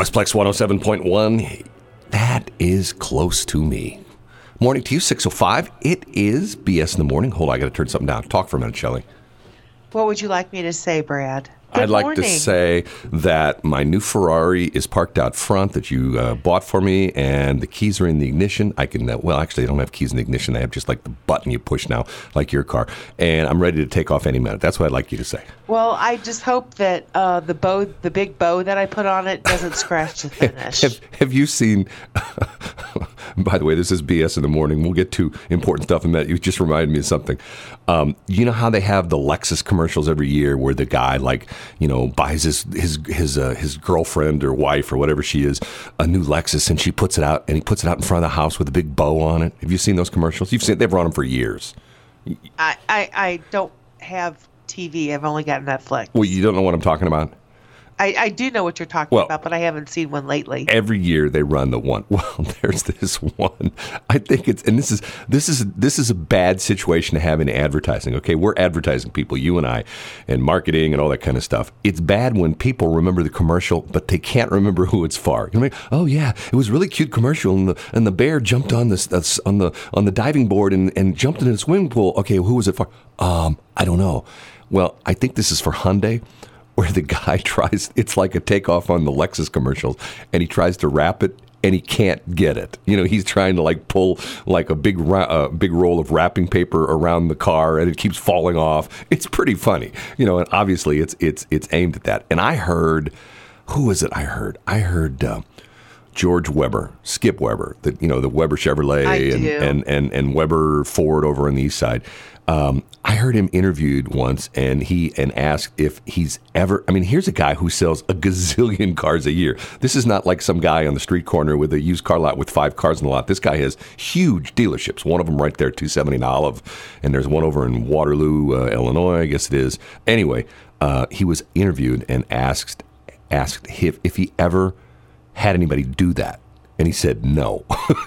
Westplex 107.1. That is close to me. Morning to you, 605. It is BS in the morning. Hold on, I got to turn something down. Talk for a minute, Shelley. What would you like me to say, Brad? Good I'd like morning. to say that my new Ferrari is parked out front that you uh, bought for me, and the keys are in the ignition. I can, uh, well, actually, they don't have keys in the ignition. They have just like the button you push now, like your car. And I'm ready to take off any minute. That's what I'd like you to say. Well, I just hope that uh, the bow, the big bow that I put on it, doesn't scratch the finish. Have, have you seen? by the way, this is BS in the morning. We'll get to important stuff in that. You just reminded me of something. Um, you know how they have the Lexus commercials every year, where the guy like you know buys his his his uh, his girlfriend or wife or whatever she is a new Lexus, and she puts it out and he puts it out in front of the house with a big bow on it. Have you seen those commercials? You've seen they've run them for years. I, I, I don't have TV. I've only got Netflix. Well, you don't know what I'm talking about. I, I do know what you're talking Well- about, but I haven't seen one lately. every year they run the one. Well, there's this one. I think it's and this is this is this is a bad situation to have in advertising. Okay, we're advertising people, you and I, and marketing and all that kind of stuff. It's bad when people remember the commercial, but they can't remember who it's for. You know, like, oh yeah, it was a really cute commercial, and the and the bear jumped on this that's on the on the diving board and and jumped into the swimming pool. Okay, who was it for? Um, I don't know. Well, I think this is for Hyundai where the guy tries it's like a takeoff on the Lexus commercials and he tries to wrap it and he can't get it. You know, he's trying to like pull like a big uh, big roll of wrapping paper around the car and it keeps falling off. It's pretty funny. You know, and obviously it's it's it's aimed at that. And I heard who was it I heard? I heard uh, George Weber, Skip Weber, the you know the Weber Chevrolet and, and and and Weber Ford over on the east side. Um, I heard him interviewed once, and he and asked if he's ever. I mean, here's a guy who sells a gazillion cars a year. This is not like some guy on the street corner with a used car lot with five cars in the lot. This guy has huge dealerships. One of them right there, 270 and Olive, and there's one over in Waterloo, uh, Illinois. I guess it is. Anyway, uh, he was interviewed and asked asked if if he ever had anybody do that. And he said no.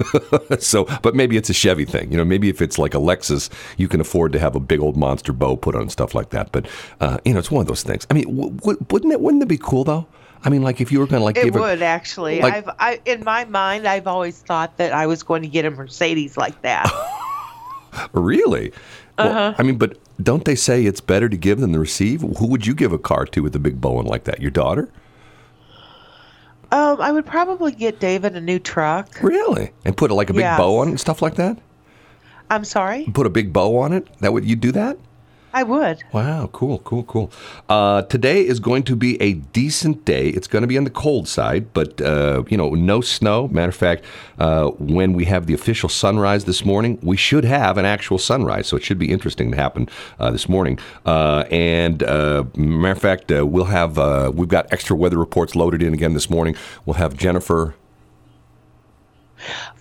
so, but maybe it's a Chevy thing. You know, maybe if it's like a Lexus, you can afford to have a big old monster bow put on stuff like that. But uh, you know, it's one of those things. I mean, w- w- wouldn't it wouldn't it be cool though? I mean, like if you were going to like it give a- would actually. like- I've, I, in my mind, I've always thought that I was going to get a Mercedes like that. really. Well, Uh-huh. I mean, but don't they say it's better to give than to receive? Who would you give a car to with a big bow on like that? Your daughter? Um, I would probably get David a new truck. Really? And put like a big Yes. bow on it and stuff like that? I'm sorry. Put a big bow on it? That would you do that? I would. Wow, cool, cool, cool. Uh, today is going to be a decent day. It's going to be on the cold side, but uh, you know, no snow. Matter of fact, uh, when we have the official sunrise this morning, we should have an actual sunrise, so it should be interesting to happen uh, this morning. Uh, and uh, matter of fact, we'll have we've got extra weather reports loaded in again this morning. We'll have Jennifer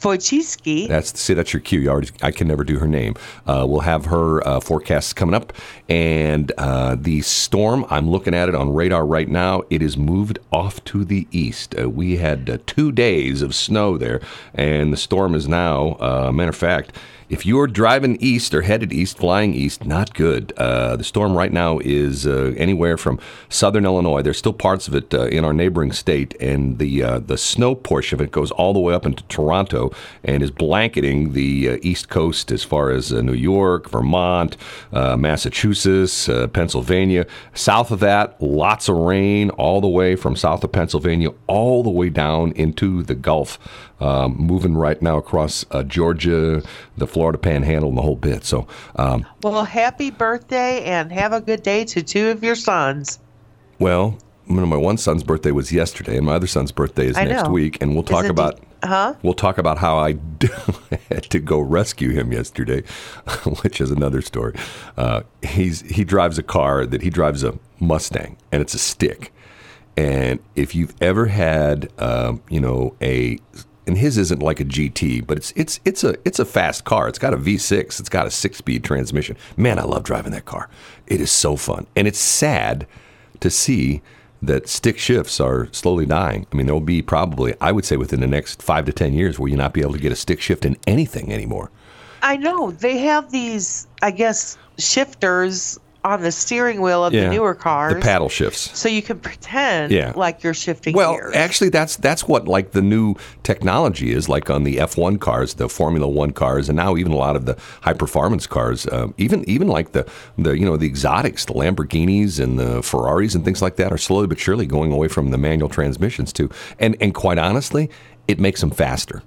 Wojcicki. That's see, that's your cue. You already, I can never do her name. Uh, we'll have her uh, forecasts coming up, and uh, the storm. I'm looking at it on radar right now. It is moved off to the east. Uh, we had uh, two days of snow there, and the storm is now. Uh, matter of fact. If you're driving east or headed east, flying east, not good. Uh, the storm right now is uh, anywhere from southern Illinois. There's still parts of it uh, in our neighboring state, and the uh, the snow portion of it goes all the way up into Toronto and is blanketing the uh, east coast as far as uh, New York, Vermont, Massachusetts, Pennsylvania. South of that, lots of rain all the way from south of Pennsylvania all the way down into the Gulf. Um, moving right now across uh, Georgia, the Florida Panhandle, and the whole bit. So, um, Well, happy birthday and have a good day to two of your sons. well, my one son's birthday was yesterday, and my other son's birthday is I next know. week, and we'll talk about. huh? We'll talk about how I had to go rescue him yesterday, which is another story. Uh, he's he drives a car that he drives a Mustang, and it's a stick. And if you've ever had, um, you know, a and his isn't like a GT, but it's it's it's a it's a fast car. It's got a V6. It's got a six-speed transmission. Man, I love driving that car. It is so fun, and it's sad to see that stick shifts are slowly dying. I mean, there'll be probably, I would say, within the next five to ten years, where you not be able to get a stick shift in anything anymore. I know they have these, I guess, shifters on the steering wheel of Yeah. the newer cars. The paddle shifts. So you can pretend Yeah. like you're shifting Well, gears. actually, that's that's what like the new technology is like on the F1 cars, the Formula One cars, and now even a lot of the high performance cars, um, even even like the the you know the exotics, the Lamborghinis and the Ferraris and things like that, are slowly but surely going away from the manual transmissions too. And and quite honestly, it makes them faster.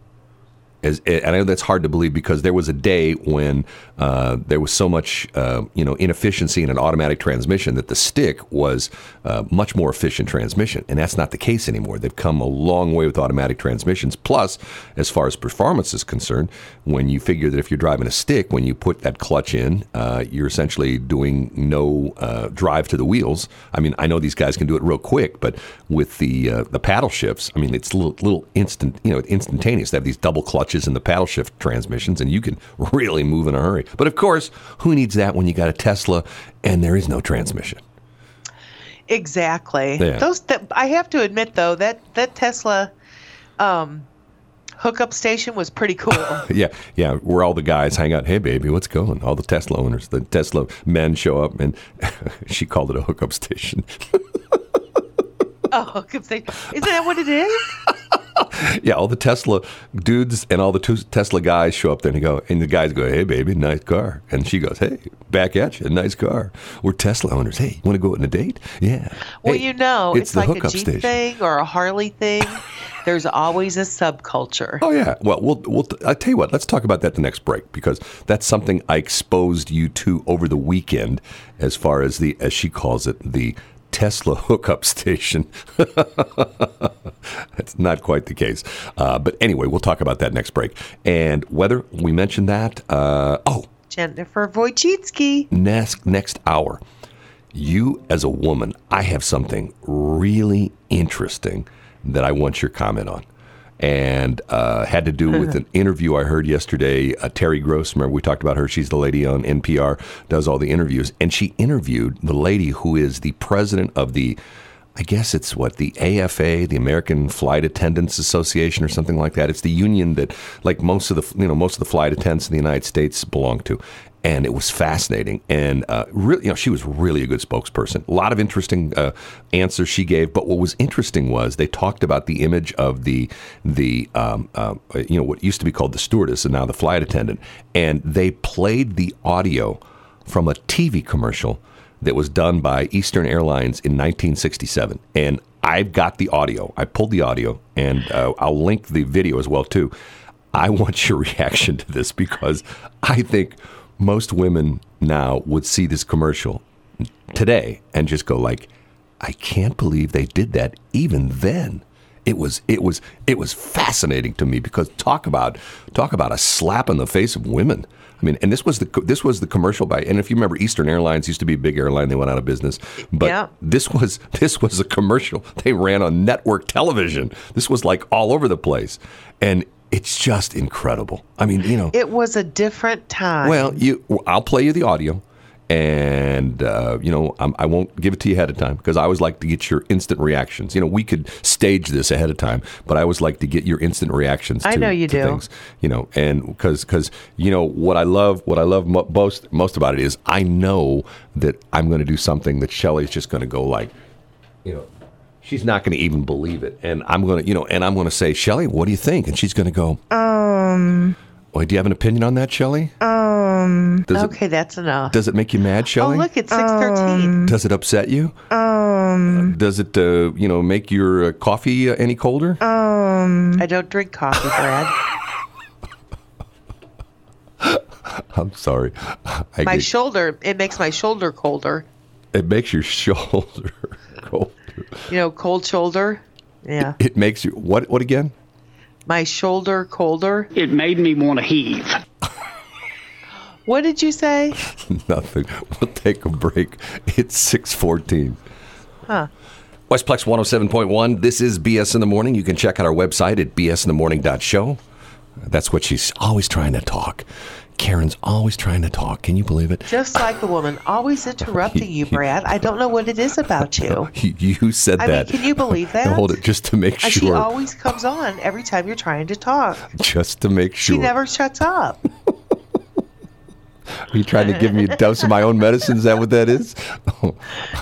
As, and I know that's hard to believe because there was a day when uh, there was so much, uh, you know, inefficiency in an automatic transmission that the stick was uh, much more efficient transmission, and that's not the case anymore. They've come a long way with automatic transmissions. Plus, as far as performance is concerned, when you figure that if you're driving a stick, when you put that clutch in, uh, you're essentially doing no uh, drive to the wheels. I mean, I know these guys can do it real quick, but with the the paddle shifts, I mean, it's little, little instant, you know, instantaneous. They have these double clutches in the paddle shift transmissions, and you can really move in a hurry. But of course, who needs that when you got a Tesla and there is no transmission? exactly. Yeah. Those that I have to admit though that that Tesla um, hookup station was pretty cool. Yeah, yeah, where all the guys hang out. Hey, baby, what's going? All the Tesla owners, the Tesla men show up, and she called it a hookup station. oh. Isn't that what it is? yeah, all the Tesla dudes and all the two Tesla guys show up there and go, and the guys go, "Hey, baby, nice car," and she goes, "Hey, back at you, nice car. We're Tesla owners. Hey, you want to go on a date? Yeah. Well, Hey, you know, it's, the like a hookup Jeep station. thing or a Harley thing. There's always a subculture. Oh yeah. Well, we'll we'll. I tell you what. Let's talk about that the next break because that's something I exposed you to over the weekend, as far as the as she calls it the Tesla hookup station. That's not quite the case. Uh, but anyway, we'll talk about that next break. And whether we mentioned that. Uh, oh, Jennifer Wojcicki. next next hour, you as a woman, I have something really interesting that I want your comment on. And uh, had to do with an interview I heard yesterday. Uh, Terry Gross, remember we talked about her? She's the lady on NPR, does all the interviews. And she interviewed the lady who is the president of the, I guess it's what, the AFA, the American Flight Attendants Association or something like that. It's the union that, like most of the, you know, most of the flight attendants in the United States belong to and it was fascinating. And uh, really, you know, she was really a good spokesperson. A lot of interesting uh, answers she gave. But what was interesting was they talked about the image of the the um, uh, you know what used to be called the stewardess and now the flight attendant, and they played the audio from a TV commercial that was done by Eastern Airlines in 1967, and I've got the audio. I pulled the audio, and uh, I'll link the video as well too. I want your reaction to this because I think most women now would see this commercial today and just go like, I can't believe they did that even then. It was it was it was fascinating to me because talk about talk about a slap in the face of women. I mean, and this was the this was the commercial by and if you remember Eastern Airlines used to be a big airline they went out of business, but Yeah. this was this was a commercial they ran on network television. This was like all over the place. And it's just incredible. I mean, you know, It was a different time. well, you, I'll play you the audio, and uh, you know I'm, I won't give it to you ahead of time because I always like to get your instant reactions. You know, we could stage this ahead of time, but I always like to get your instant reactions. To, I know you do. Things, you know, and because because you know what I love, what I love most most about it is I know that I'm going to do something that Shelley's just going to go like, you know. She's not going to even believe it, and I'm going to, you know, and I'm going to say, Shelley, what do you think? And she's going to go, um. Wait, do you have an opinion on that, Shelley? Um. Does it okay, that's enough. does it make you mad, Shelley? oh, look, it's 613. Does it upset you? Um. Does it, uh, you know, make your uh, coffee uh, any colder? Um, I don't drink coffee, Brad. I'm sorry. I my get- shoulder, it makes my shoulder colder. it makes your shoulder colder. You know, cold shoulder. Yeah. It makes you what? What again? My shoulder colder. It made me want to heave. What did you say? Nothing. We'll take a break. It's six fourteen. Huh. Westplex 107.1. This is BS in the Morning. You can check out our website at bsinthemorning.show. That's what she's always trying to talk. Karen's always trying to talk. Can you believe it? Just like a woman, always interrupting you, Brad. I don't know what it is about you. You, said I mean, can you believe that? hold it just to make sure. She always comes on every time you're trying to talk. just to make sure. She never shuts up. Are you trying to give me a dose of my own medicine? Is that what that is?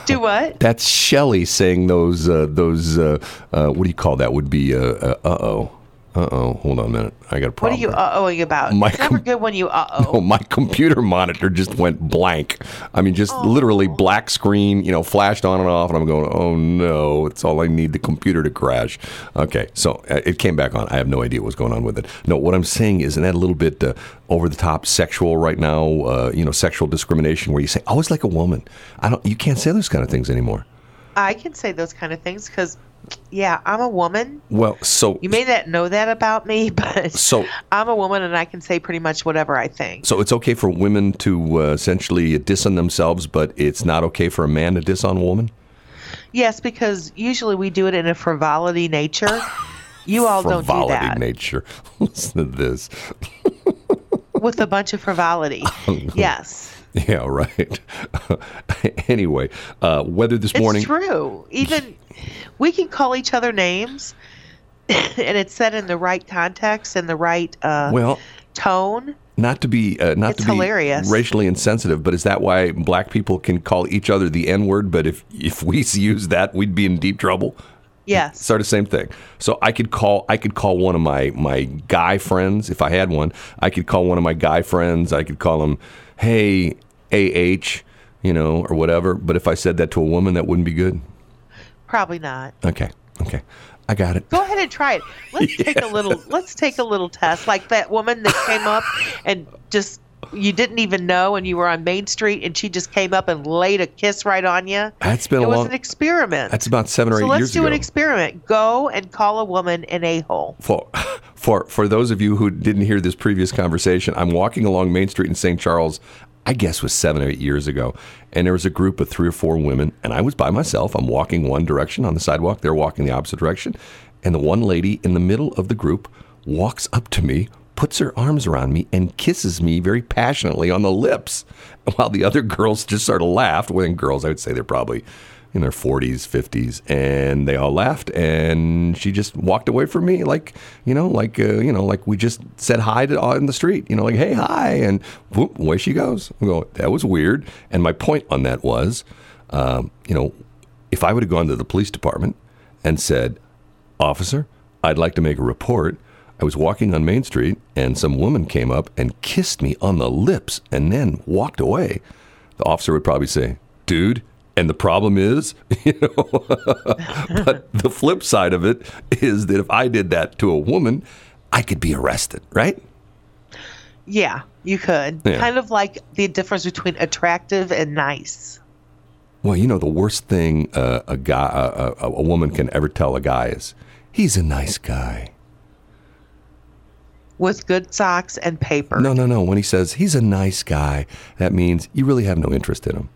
Do what? That's Shelley saying those. Uh, those. Uh, uh, what do you call that? Would be. Uh oh. Uh oh. Hold on a minute. I got a problem. What are you uh ohing about? My it's never good when you uh oh. Oh, my computer monitor just went blank. I mean, just literally black screen, you know, flashed on and off, and I'm going, oh no, it's all I need the computer to crash. Okay, so uh, it came back on. I have no idea what's going on with it. No, what I'm saying is, isn't that a little bit uh, over the top sexual right now? Uh, you know, sexual discrimination where you say, oh, it's like a woman. I don't, you can't say those kind of things anymore. I can say those kind of things because, yeah, I'm a woman. Well, so. You may not know that about me, but So- I'm a woman and I can say pretty much whatever I think. So it's okay for women to uh, essentially diss on themselves, but it's not okay for a man to diss on a woman? Yes, because usually we do it in a frivolity nature. You all don't do that. Frivolity nature. Listen to this. with a bunch of frivolity. yes, Yeah, right. anyway, uh, weather this it's morning. true. Even we can call each other names, and it's said in the right context and the right uh, Well, tone. not to be uh, not It's to be hilarious. racially insensitive, but is that why black people can call each other the N word? But if if we use that, we'd be in deep trouble. Yes. Sort of same thing. So I could call I could call one of my my guy friends if I had one. I could call one of my guy friends. I could call him, hey, ah, you know, or whatever. But if I said that to a woman, that wouldn't be good. Probably not. Okay, okay, I got it. Go ahead and try it. Let's take a little. Let's take a little test, like that woman that came up and just you didn't even know, and you were on Main Street, and she just came up and laid a kiss right on you. That's been it a was long. an experiment. That's about seven or so eight let's do an experiment. Go and call a woman an a hole. for for for those of you who didn't hear this previous conversation, I'm walking along Main Street in St. Charles. I guess was seven or eight years ago, and there was a group of three or four women, and I was by myself. I'm walking one direction on the sidewalk; they're walking the opposite direction, and the one lady in the middle of the group walks up to me, puts her arms around me, and kisses me very passionately on the lips, while the other girls just sort of laughed. When girls, I would say they're probably in their 40s, 50s, and they all laughed. And she just walked away from me, like you know, like uh, you know, like we just said hi to uh, in the street, you know, like hey, hi, and whoop, away she goes. I go, that was weird. And my point on that was, um, you know, if I would have gone to the police department and said, officer, I'd like to make a report. I was walking on Main Street and some woman came up and kissed me on the lips and then walked away. The officer would probably say, dude, and the problem is, you know, but the flip side of it is that if I did that to a woman, I could be arrested, right? Yeah, you could. Yeah. Kind of like the difference between attractive and nice. Well, you know, the worst thing uh, a guy, a, a, a woman can ever tell a guy is, he's a nice guy. With good socks and paper. No, no, no. When he says he's a nice guy, that means you really have no interest in him.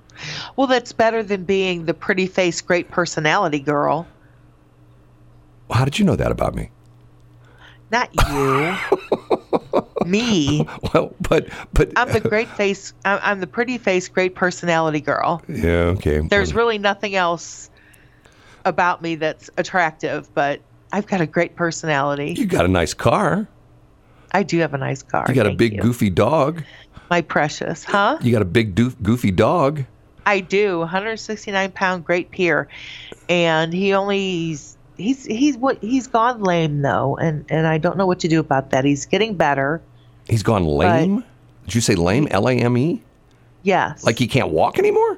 Well, that's better than being the pretty face, great personality girl. How did you know that about me? Not you. Me. Well, but but I'm the great face. I'm, I'm the pretty face, great personality girl. yeah, okay. There's really nothing else about me that's attractive, but I've got a great personality. you got a nice car. I do have a nice car. You got a big you. goofy dog. My precious, huh? You got a big doof, goofy dog. I do. 169 pound Great Pyr, and he only he's he's what he's gone lame though, and and I don't know what to do about that. He's getting better. He's gone lame. Did you say lame? L A M E? Yes. Like he can't walk anymore?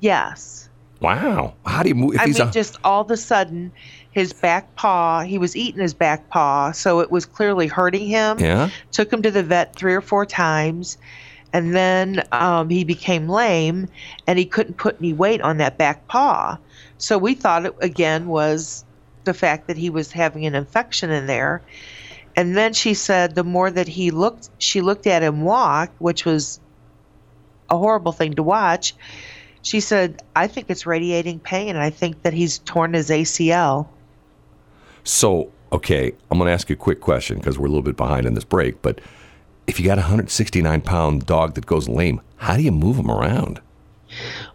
yes. Wow. How do you move? If I he's mean, a, just all of a sudden, his back paw. He was eating his back paw, so it was clearly hurting him. yeah. Took him to the vet three or four times, and then um, he became lame, and he couldn't put any weight on that back paw. So we thought it again was the fact that he was having an infection in there. And then she said the more that he looked, she looked at him walk, which was a horrible thing to watch. She said, I think it's radiating pain, and I think that he's torn his ACL. So, okay, I'm going to ask you a quick question because we're a little bit behind in this break. But if you got a 169 pound dog that goes lame, how do you move him around?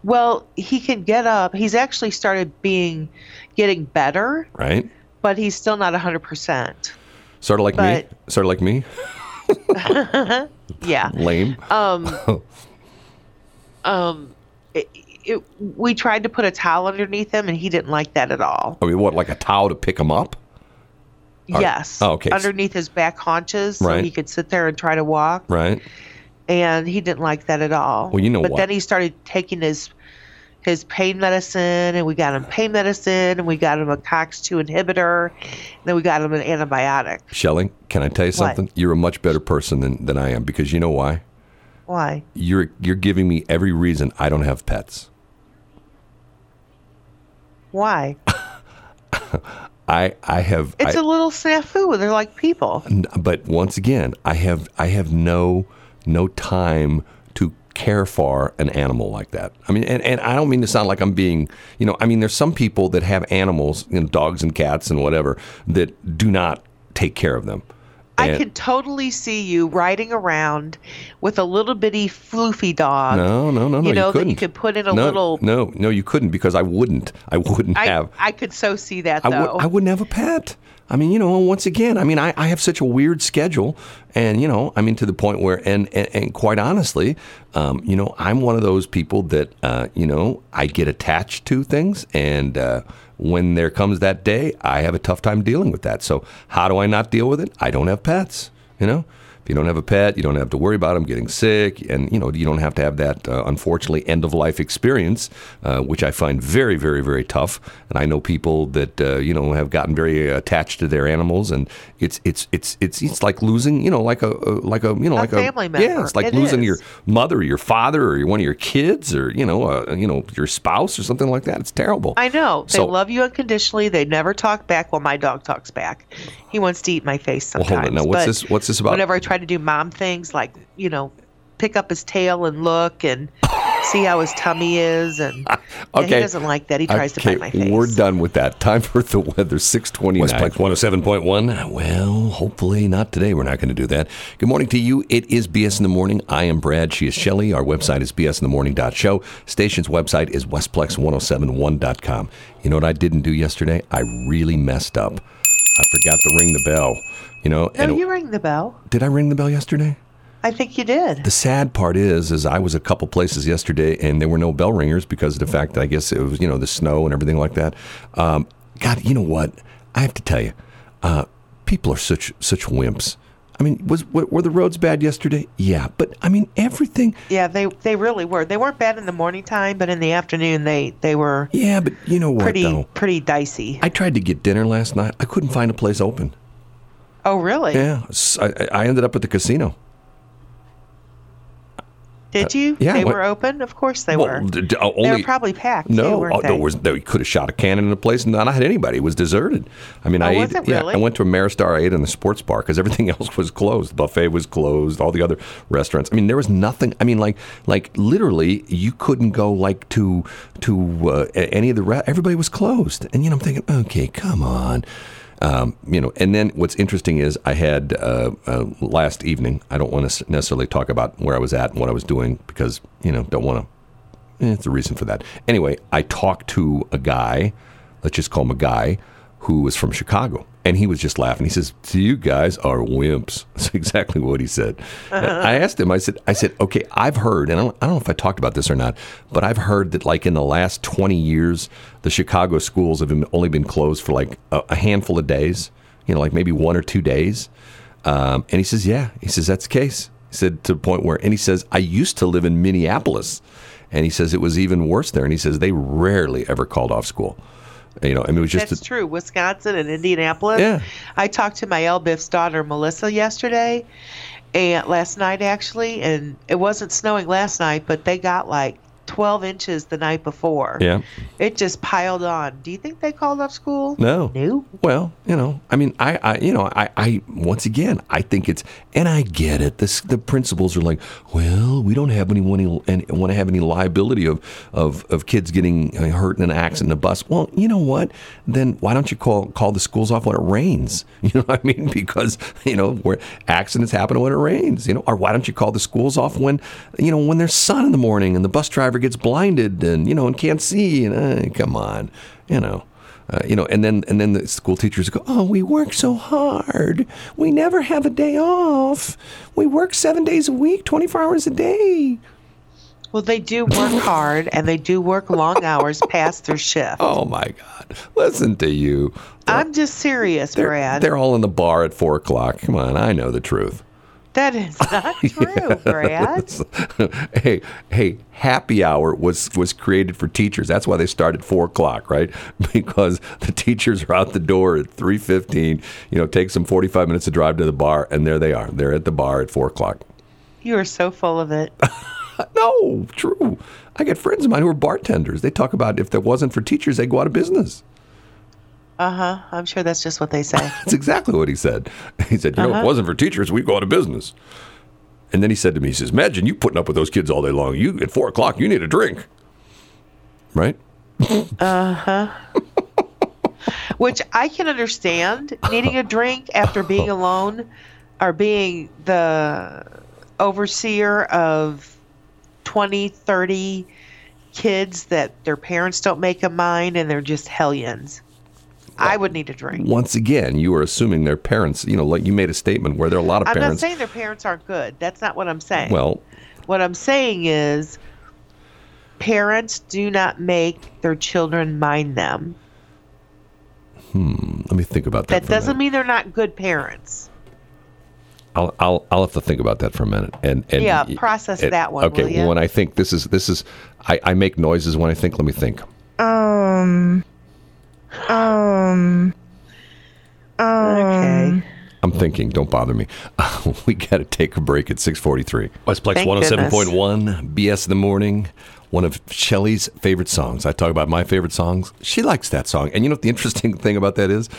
Well, he can get up. He's actually started being getting better, Right? but he's still not 100%. Sort of like me. Sort of like me. Yeah. Lame. Um, um, it, it, we tried to put a towel underneath him, and he didn't like that at all. I mean, what, like a towel to pick him up? Yes. oh, okay. Underneath his back haunches, so Right. he could sit there and try to walk. Right. And he didn't like that at all. Well, you know but what? then he started taking his his pain medicine, and we got him pain medicine, and we got him a COX2 inhibitor, and then we got him an antibiotic. Shelley, can I tell you something? What? something? You're a much better person than, than I am because you know why? Why? You're you're giving me every reason I don't have pets. Why? I I have It's I, a little snafu. They're like people. But once again, I have I have no no time to care for an animal like that. I mean, and, and I don't mean to sound like I'm being, you know, I mean, there's some people that have animals, you know, dogs and cats and whatever, that do not take care of them. I And- can totally see you riding around with a little bitty floofy dog. No, no, no, no. you know that couldn't. you could put in a no, little. No, no, you couldn't because I wouldn't. I wouldn't I have. I could so see that I though. would. I wouldn't have a pet. I mean, you know, once again, I mean, I, I have such a weird schedule, and you know, I mean, to the point where, and and, and quite honestly, um, you know, I'm one of those people that, uh, you know, I get attached to things, and uh, when there comes that day, I have a tough time dealing with that. So, how do I not deal with it? I don't have pets. You know, if you don't have a pet, you don't have to worry about them getting sick, and you know, you don't have to have that uh, unfortunately end of life experience, uh, which I find very, very, very tough. And I know people that uh, you know have gotten very attached to their animals, and it's it's it's it's it's like losing, you know, like a, a like a you know A like family a member. yeah, it's like It losing is. your mother, or your father, or one of your kids, or you know, uh, you know, your spouse, or something like that. It's terrible. I know they So- love you unconditionally. They never talk back. Well, my dog talks back. He wants to eat my face sometimes. Well, hold on. Now, what's this? What's this about? Whenever I try to do mom things, like you know, pick up his tail and look and see how his tummy is, and yeah, he doesn't like that. He tries okay, to bite my face. we're done with that. Time for the weather. Six twenty nine. Westplex 107.1. Well, hopefully not today. We're not going to do that. Good morning to you. It is BS in the Morning. I am Brad. She is Shelley. Our website is bsinthemorning.show. Station's website is westplex1071.com. You know what I didn't do yesterday? I really messed up. I forgot to ring the bell. You know, No, and you ring the bell. did I ring the bell yesterday? I think you did. The sad part is, is I was a couple places yesterday, and there were no bell ringers because of the fact that I guess it was, you know, the snow and everything like that. Um, God, you know what? I have to tell you, uh, people are such such wimps. I mean, was were, were the roads bad yesterday? Yeah, but I mean, everything. Yeah, they they really were. They weren't bad in the morning time, but in the afternoon they they were Yeah, but you know what? pretty though? pretty dicey. I tried to get dinner last night. I couldn't find a place open. oh, really? Yeah, I ended up at the casino. Did you? yeah, They what- were open. Of course they Well, were. d- uh, they were probably packed. No, weren't oh, there they? was there, you could have shot a cannon in a place and not had anybody. It was deserted. I mean, Oh, I was ate. it Yeah, really? I went to Ameristar. I ate in the sports bar because everything else was closed. The buffet was closed. All the other restaurants. I mean, there was nothing. I mean, like like literally, you couldn't go like to to uh, any of the. Re- everybody was closed. And you know, I'm thinking, okay, come on. Um, you know, and then what's interesting is I had uh, uh, last evening. I don't want to necessarily talk about where I was at and what I was doing because you know don't want to Eh, It's a reason for that. Anyway, I talked to a guy, let's just call him a guy, who was from Chicago. And he was just laughing. He says, you guys are wimps." That's exactly what he said. And I asked him. I said, "I said, okay, I've heard, and I don't, I don't know if I talked about this or not, but I've heard that like in the last twenty years, the Chicago schools have been, only been closed for like a, a handful of days. You know, like maybe one or two days." Um, and he says, "Yeah." He says that's the case. He said to the point where, and he says, "I used to live in Minneapolis." And he says it was even worse there. And he says they rarely ever called off school. You know, I mean, it was just That's a- true. Wisconsin and Indianapolis. Yeah. I talked to my Elbiff's daughter Melissa yesterday, and last night actually, and it wasn't snowing last night, but they got like 12 inches the night before. yeah. It just piled on. Do you think they called off school? No. No. Well, you know, I mean, I, I you know, I, I, once again, I think it's, and I get it. This, the principals are like, well, we don't have anyone and want to have any liability of, of, of kids getting uh, hurt in an accident in a bus. Well, you know what? Then why don't you call call the schools off when it rains? You know what I mean? Because you know where accidents happen when it rains. You know, or why don't you call the schools off when, you know, when there's sun in the morning and the bus driver gets blinded and you know and can't see? And uh, come on, you know. Uh, you know, and then and then the school teachers go, "Oh, we work so hard. We never have a day off. We work seven days a week, twenty four hours a day." Well, they do work hard and they do work long hours past their shift. Oh my God! Listen to you. I'm just serious, They're, Brad. they're all in the bar at four o'clock. Come on, I know the truth. That is not true, Brad. hey, hey, happy hour was was created for teachers. That's why they start at four o'clock, right? Because the teachers are out the door at three fifteen. You know, takes them forty five minutes to drive to the bar, and there they are. They're at the bar at four o'clock. You are so full of it. No, true. I get friends of mine who are bartenders. They talk about if there wasn't for teachers, they'd go out of business. Uh huh. I'm sure that's just what they say. That's exactly what he said. He said, you know, if it wasn't for teachers, we'd go out of business. And then he said to me, he says, imagine you putting up with those kids all day long. You at four o'clock, you need a drink, right? Uh huh. Which I can understand needing a drink after being alone or being the overseer of 20, 30 kids that their parents don't make a mind and they're just hellions. I would need a drink. Once again, you are assuming their parents. You know, like you made a statement where there are a lot of parents. I'm not saying their parents aren't good. That's not what I'm saying. well, What I'm saying is parents do not make their children mind them. Hmm. Let me think about that. That for doesn't minute. mean they're not good parents. I'll, I'll I'll have to think about that for a minute. And, and Yeah, process and- that one, Okay, will ya? when I think this is this is, I, I make noises when I think. Let me think. Um. Um. Okay. I'm thinking. Don't bother me. we got to take a break at 6:43. Westplex Thank 107.1 BS in the morning. One of Shelley's favorite songs. I talk about my favorite songs. She likes that song. And you know what the interesting thing about that is?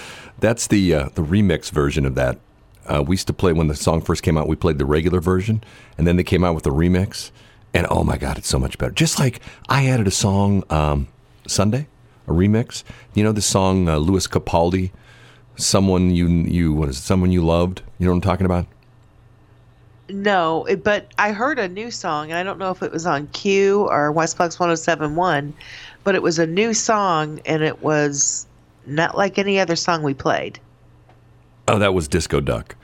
That's the uh, the remix version of that. Uh, we used to play when the song first came out. We played the regular version, and then they came out with the remix. And oh my God, it's so much better. Just like I added a song um, Sunday, a remix. You know the song uh, Lewis Capaldi, "Someone You You what is it? Someone You Loved." You know what I'm talking about? No, it- but I heard a new song, and I don't know if it was on Q or Westplex 1071, but it was a new song, and it was not like any other song we played. Oh, that was Disco Duck.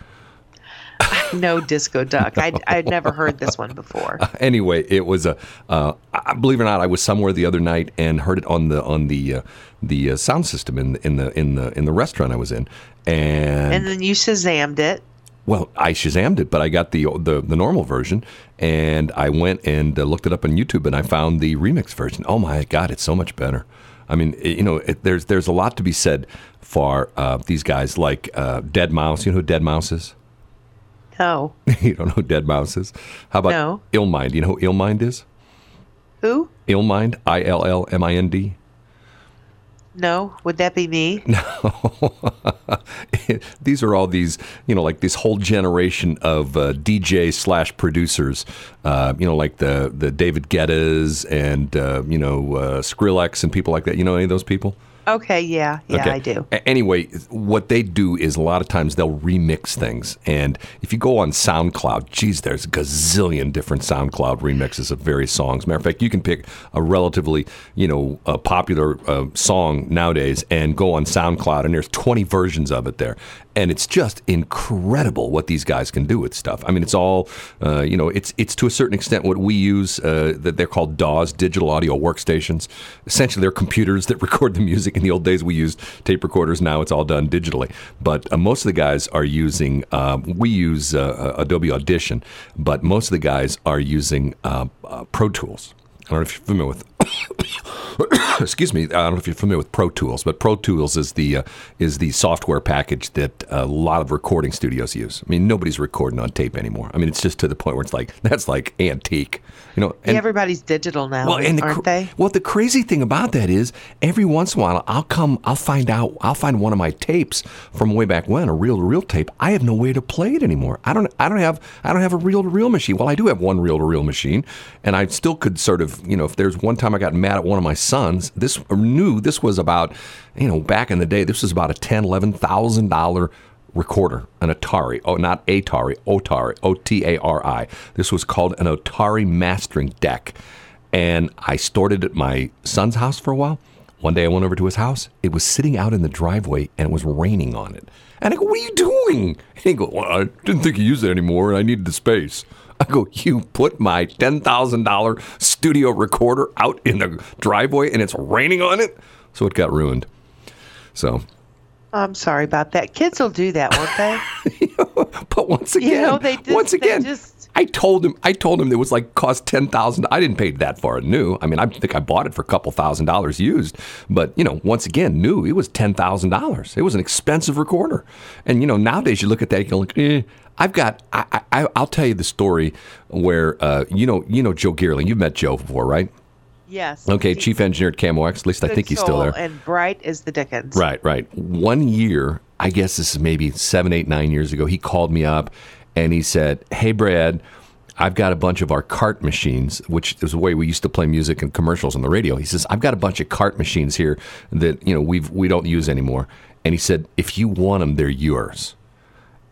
No Disco Duck. I'd, I'd never heard this one before. anyway, it was a. Uh, I- believe it or not, I was somewhere the other night and heard it on the on the uh, the uh, sound system in in the in the in the restaurant I was in, and, And then you Shazammed it. well, I shazammed it, but I got the the the normal version, and I went and uh, looked it up on YouTube, and I found the remix version. Oh my God, it's so much better. I mean, it- you know, it, there's there's a lot to be said for uh, these guys like uh, Dead Mouse. You know who Dead Mouse is? No. you don't know who Dead Mouse is? How about No. Illmind? You know who Illmind is? Who? Illmind, I L L M I N D. No. Would that be me? No. these are all these, you know, like this whole generation of uh, DJ slash producers, uh, you know, like the the David Guettas and uh, you know uh, Skrillex and people like that. You know any of those people? Okay, yeah. Yeah, Okay. I do. A- Anyway, what they do is a lot of times they'll remix things. And if you go on SoundCloud, geez, there's a gazillion different SoundCloud remixes of various songs. Matter of fact, you can pick a relatively, you know, a popular uh, song nowadays and go on SoundCloud, and there's 20 versions of it there. And it's just incredible what these guys can do with stuff. I mean, it's all, uh, you know, it's it's to a certain extent what we use. Uh, that they're called DAWs, digital audio workstations. Essentially, they're computers that record the music. In the old days, we used tape recorders. Now it's all done digitally. But uh, most of the guys are using. Uh, we use uh, Adobe Audition, but most of the guys are using uh, uh, Pro Tools. I don't know if you're familiar with. excuse me. I don't know if you're familiar with Pro Tools, but Pro Tools is the uh, is the software package that a lot of recording studios use. I mean, nobody's recording on tape anymore. I mean, it's just to the point where it's like that's like antique, you know. Yeah, everybody's digital now, Well, and the aren't cr- they? Well, the crazy thing about that is, every once in a while, I'll come, I'll find out, I'll find one of my tapes from way back when, a reel-to-reel tape. I have no way to play it anymore. I don't, I don't have, I don't have a reel-to-reel machine. Well, I do have one reel-to-reel machine, and I still could sort of, you know, if there's one time I got mad at one of my sons, this knew this was about, you know, back in the day, this was about a ten, eleven thousand dollar recorder, an Atari. Oh, not Atari, Otari, O T A R I. This was called an Otari mastering deck. And I stored it at my son's house for a while. One day I went over to his house. It was sitting out in the driveway and it was raining on it. And I go, What are you doing? And he go, Well, I didn't think he used it anymore and I needed the space. I go, You put my $10,000 studio recorder out in the driveway and it's raining on it? So it got ruined. So, I'm sorry about that. Kids will do that, won't they? but once again, You know, they just- once again, just- I told him, I told him it was like cost ten thousand. I didn't pay that far new. I mean, I think I bought it for a couple thousand dollars used, but you know, once again, new. It was ten thousand dollars. It was an expensive recorder, and you know, nowadays you look at that, you go like, eh. I've got. I, I, I'll tell you the story where uh, you know, you know, Joe Gearling. You've met Joe before, right? yes. Okay, chief engineer at KMOX. At least I think he's still there. And bright as the Dickens. Right, right. One year, I guess this is maybe seven, eight, nine years ago, he called me up and he said, Hey, Brad, I've got a bunch of our cart machines, which is the way we used to play music and commercials on the radio. He says, I've got a bunch of cart machines here that, you know, we've, we don't use anymore. And he said, if you want them, they're yours.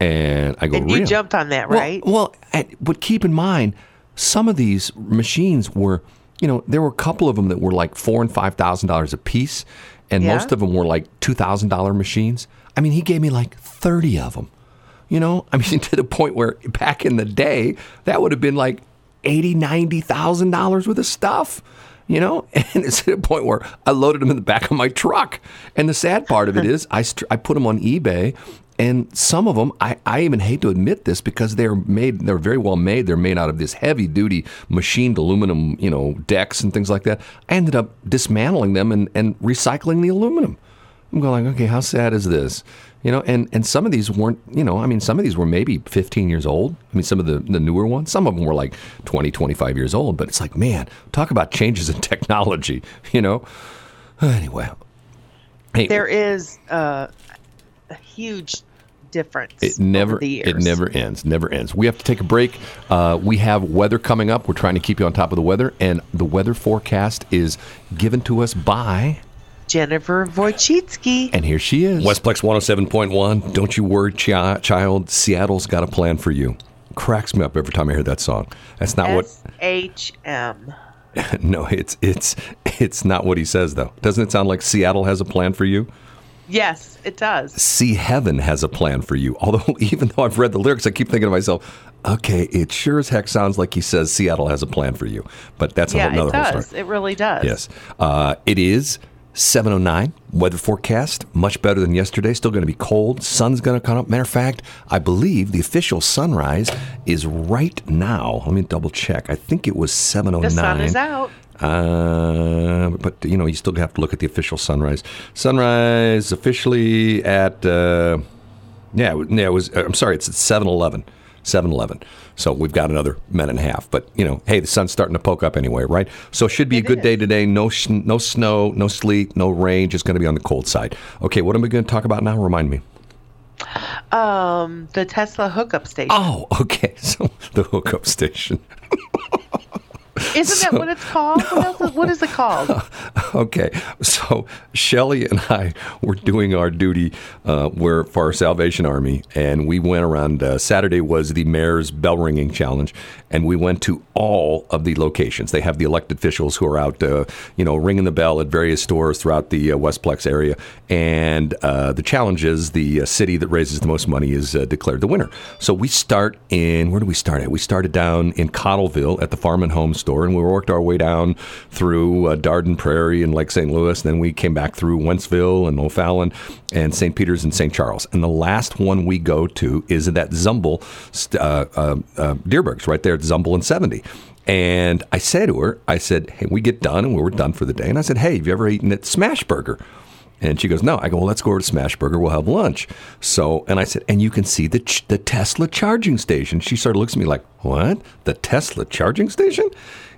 And I go, And you really? jumped on that, right? Well, and- but keep in mind, some of these machines were, you know, there were a couple of them that were like four and five thousand dollars a piece, and Yeah. most of them were like two thousand dollar machines. I mean, he gave me like thirty of them. You know, I mean, to the point where back in the day, that would have been like eighty, ninety thousand dollars worth of stuff. You know, and it's to the point where I loaded them in the back of my truck. And the sad part of it is, I st- I put them on eBay, and some of them, I, I even hate to admit this because they're made, they're very well made. They're made out of this heavy duty machined aluminum, you know, decks and things like that. I ended up dismantling them and, and recycling the aluminum. I'm going like, okay, how sad is this? You know, and, and some of these weren't, you know, I mean, some of these were maybe 15 years old. I mean, some of the, the newer ones, some of them were like 20, 25 years old. But it's like, man, talk about changes in technology, you know? Anyway. Hey, There is uh, a huge difference. It never, it never ends, never ends. We have to take a break. Uh, we have weather coming up. We're trying to keep you on top of the weather, and the weather forecast is given to us by, Jennifer Wojcicki. and here she is. Westplex 107.1. Don't you worry, chi- child. Seattle's got a plan for you. Cracks me up every time I hear that song. That's not what. H M. No, it's it's it's not what he says though. Doesn't it sound like Seattle has a plan for you? Yes, it does. See Heaven has a plan for you. Although, even though I've read the lyrics, I keep thinking to myself, okay, it sure as heck sounds like he says Seattle has a plan for you. But that's Yeah, another it whole does. story. It really does. Yes. Uh, it is 709. Weather forecast, much better than yesterday. Still going to be cold. Sun's going to come up. Matter of fact, I believe the official sunrise is right now. Let me double check. I think it was 709. The sun is out. Uh, but you know, you still have to look at the official sunrise. Sunrise officially at uh, yeah, yeah. It was. I'm sorry, it's at 7:11. 7-Eleven. So we've got another minute and a half. But you know, hey, the sun's starting to poke up anyway, right? So it should be a good is. day today. No, sh- no snow, no sleet, no rain. Just going to be on the cold side. Okay, what am we going to talk about now? Remind me. Um, the Tesla hookup station. Oh, okay. So the hookup station. Isn't that what it's called? What, else is, what is it called? Okay, so Shelley and I were doing our duty uh, where for our Salvation Army, and we went around. Uh, Saturday was the mayor's bell ringing challenge, and we went to all of the locations. They have the elected officials who are out, uh, you know, ringing the bell at various stores throughout the uh, Westplex area, and uh, the challenge is the uh, city that raises the most money is uh, declared the winner. So we start in where do we start at? We started down in Cottleville at the Farm and Home store, and we worked our way down through uh, Dardenne Prairie and Lake St. Louis. And Then we came back through Wentzville and O'Fallon and St. Peter's and St. Charles. And the last one we go to is at that Zumbehl, uh, uh, uh, Dierbergs, right there at Zumbehl and 70. And I said to her, I said, hey, we get done and we were done for the day. And I said, hey, have you ever eaten at Smash Burger? And she goes, no. I go, well, let's go over to Smash Burger. We'll have lunch. So, and I said, and you can see the ch- the Tesla charging station. She sort of looks at me like, what? The Tesla charging station?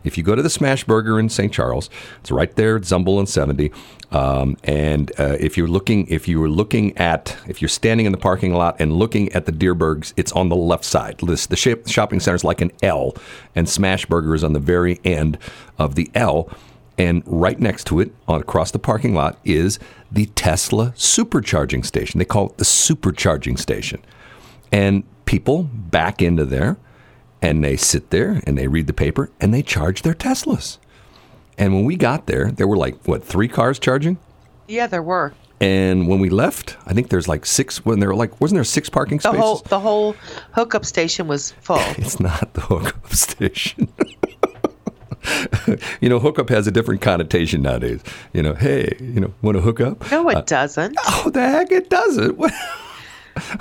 If you go to the Smash Burger in St. Charles, it's right there at Zumbehl and 70. Um, and uh, if you're looking, if you were looking at, if you're standing in the parking lot and looking at the Dierbergs, it's on the left side. This, the shop- shopping center is like an L, and Smash Burger is on the very end of the L. And right next to it, on across the parking lot, is the Tesla supercharging station. They call it the supercharging station. And people back into there and they sit there and they read the paper and they charge their Teslas. And when we got there, there were like what three cars charging. Yeah, there were. And when we left, I think there's like six. When there were like, wasn't there six parking The spaces? whole the whole hookup station was full. It's not the hookup station. you know, hookup has a different connotation nowadays. You know, hey, you know, want to hook up? No, it doesn't. Oh, the heck it doesn't.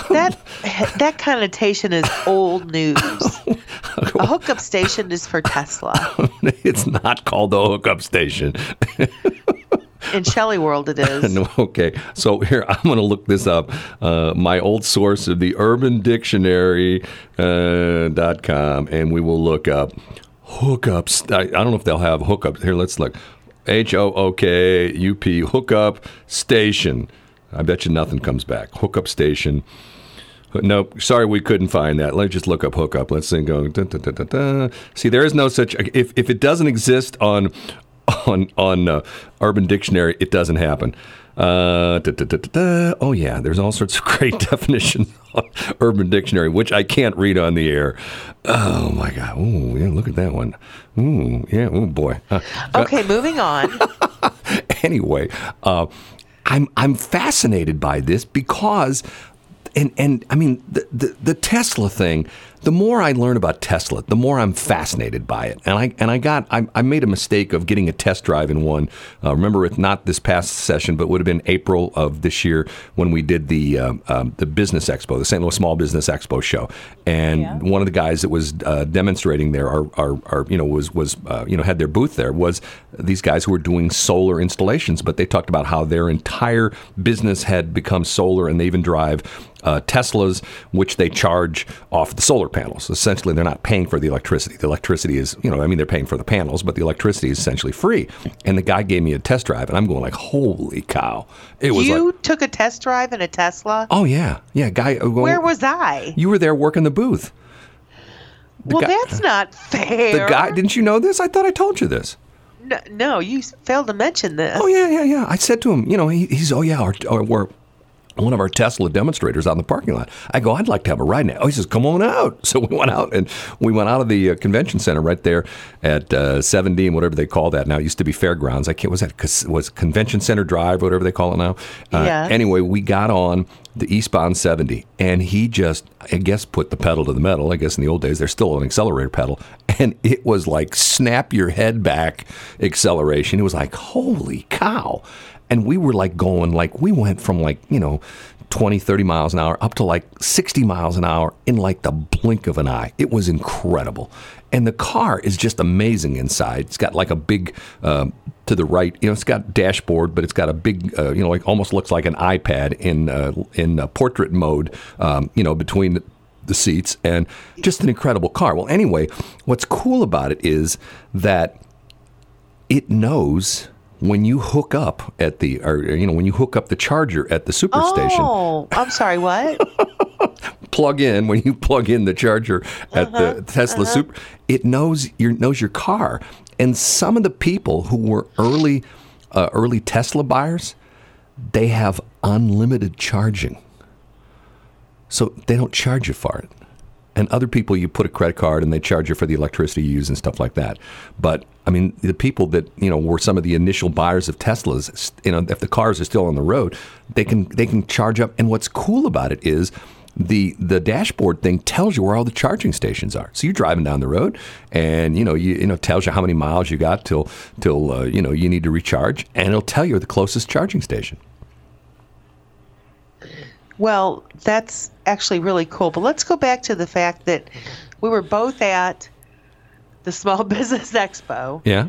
That that connotation is old news. A hookup station is for Tesla. it's not called the hookup station. In Shelley World, it is. No, okay, so here I'm going to look this up. Uh, my old source of the Urban Dictionary uh, dot com, and we will look up hookups. I, I don't know if they'll have hookups. Here, let's look. H O O K U P hookup station. I bet you nothing comes back. Hookup station. Nope. Sorry, we couldn't find that. Let's just look up hookup. Let's see. Go. dun, dun, dun. See, there is no such. If if it doesn't exist on on on uh, Urban Dictionary, it doesn't happen. Uh, da, da, da, da, da. Oh yeah, there's all sorts of great definitions on Urban Dictionary, which I can't read on the air. Oh my God! Oh yeah, look at that one. Ooh yeah. Oh boy. Okay, moving on. anyway, uh, I'm I'm fascinated by this because, and and I mean the, the the Tesla thing. The more I learn about Tesla, the more I'm fascinated by it. And I and I got I, I made a mistake of getting a test drive in one. Uh, remember, it not this past session, but would have been April of this year when we did the um, um, the business expo, the St. Louis Small Business Expo show. And one of the guys that was uh, demonstrating there, our, our, our you know was was uh, you know had their booth there was these guys who were doing solar installations. But they talked about how their entire business had become solar, and they even drive uh, Teslas, which they charge off the solar panels. Essentially, they're not paying for the electricity. The electricity is, you know, I mean, they're paying for the panels, but the electricity is essentially free. And the guy gave me a test drive, and I'm going like, holy cow! It was you like, took a test drive in a Tesla. oh yeah, yeah, guy. uh, going- Where was I? you? Were there working the booth? well, guy- that's not fair. The guy, didn't you know this? I thought I told you this. No, no, you failed to mention this. Oh yeah, yeah, yeah. I said to him, you know, he, he's oh yeah, our, our, we're one of our Tesla demonstrators out in the parking lot. I go, I'd like to have a ride now. Oh, he says, come on out. So we went out and we went out of the uh, convention center right there at uh, 7D and whatever they call that now. It used to be fairgrounds. I can't. Was that was Convention Center Drive, whatever they call it now? Uh, Yes. Anyway, we got on the eastbound 70, and he just, I guess, put the pedal to the metal. I guess in the old days, there's still an accelerator pedal, and it was like snap your head back acceleration. It was like, holy cow. And we were like going, like, we went from like, you know, 20, 30 miles an hour up to like 60 miles an hour in like the blink of an eye. It was incredible. And the car is just amazing inside. It's got like a big, um, to the right, you know, it's got dashboard, but it's got a big, uh, you know, like almost looks like an iPad in uh, in uh, portrait mode, um, you know, between the seats, and just an incredible car. Well, anyway, what's cool about it is that it knows when you hook up at the, or you know, when you hook up the charger at the superstation Oh, I'm sorry. What? plug in when you plug in the charger at the Tesla Super, it knows your knows your car. And some of the people who were early uh, early Tesla buyers, they have unlimited charging, so they don't charge you for it. And other people, you put a credit card and they charge you for the electricity you use and stuff like that. But I mean, the people that you know were some of the initial buyers of Teslas, you know, if the cars are still on the road, they can they can charge up. And what's cool about it is the the dashboard thing tells you where all the charging stations are. So you're driving down the road, and you know you you know tells you how many miles you got till till uh, you know you need to recharge, and it'll tell you the closest charging station. Well, that's actually really cool. But let's go back to the fact that we were both at the Small Business Expo, Yeah.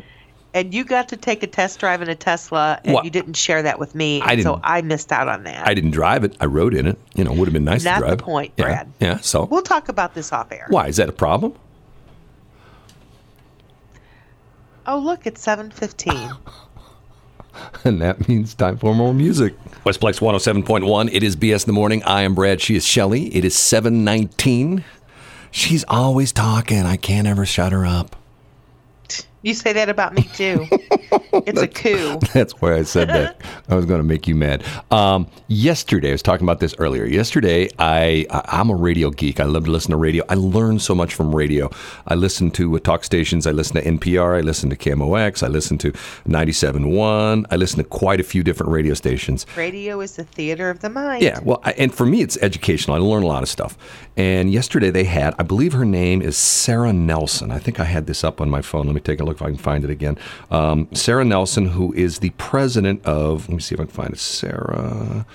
and you got to take a test drive in a Tesla, and Well, you didn't share that with me, I didn't- so I missed out on that. I didn't drive it. I rode in it. You know, would have been nice Not to the drive. point, yeah. Brad. Yeah. So we'll talk about this off air. why is that a problem? Oh, look, it's seven fifteen. And that means time for more music. Westplex 107.1. It is BS in the morning. I am Brad. She is Shelley. It is 719. She's always talking. I can't ever shut her up. You say that about me too. it's a coup. That's why I said that. I was going to make you mad. Um, yesterday, I was talking about this earlier. Yesterday, I I'm a radio geek. I love to listen to radio. I learn so much from radio. I listen to uh, talk stations. I listen to NPR. I listen to KMOX. I listen to 97.1. I listen to quite a few different radio stations. Radio is the theater of the mind. Yeah, well, I, and for me, it's educational. I learn a lot of stuff. And yesterday they had, I believe her name is Sara Nelson. I think I had this up on my phone. Let me take a look if I can find it again. Um, Sara Nelson, who is the president of, let me see if I can find it. Sara.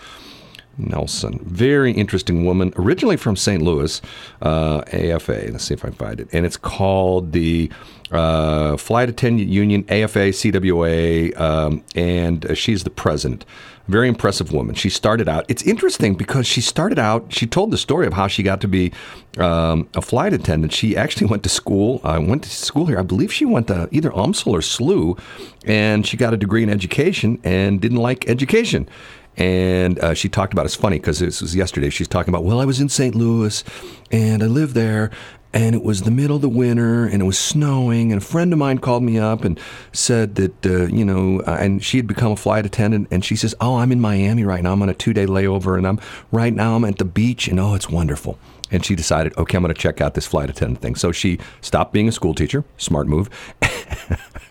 Nelson. Very interesting woman, originally from St. Louis, uh, AFA. Let's see if I can find it. And it's called the uh, Flight Attendant Union, AFA, CWA, um, and uh, she's the president. Very impressive woman. She started out, it's interesting because she started out, she told the story of how she got to be um, a flight attendant. She actually went to school, uh, went to school here. I believe she went to either UMSL or SLU, and she got a degree in education and didn't like education. And uh, she talked about it's funny because this was yesterday. She's talking about, well, I was in St. Louis and I lived there and it was the middle of the winter and it was snowing and a friend of mine called me up and said that uh, you know uh, and she had become a flight attendant and she says oh i'm in miami right now i'm on a two day layover and i'm right now i'm at the beach and oh it's wonderful and she decided okay i'm going to check out this flight attendant thing so she stopped being a school teacher smart move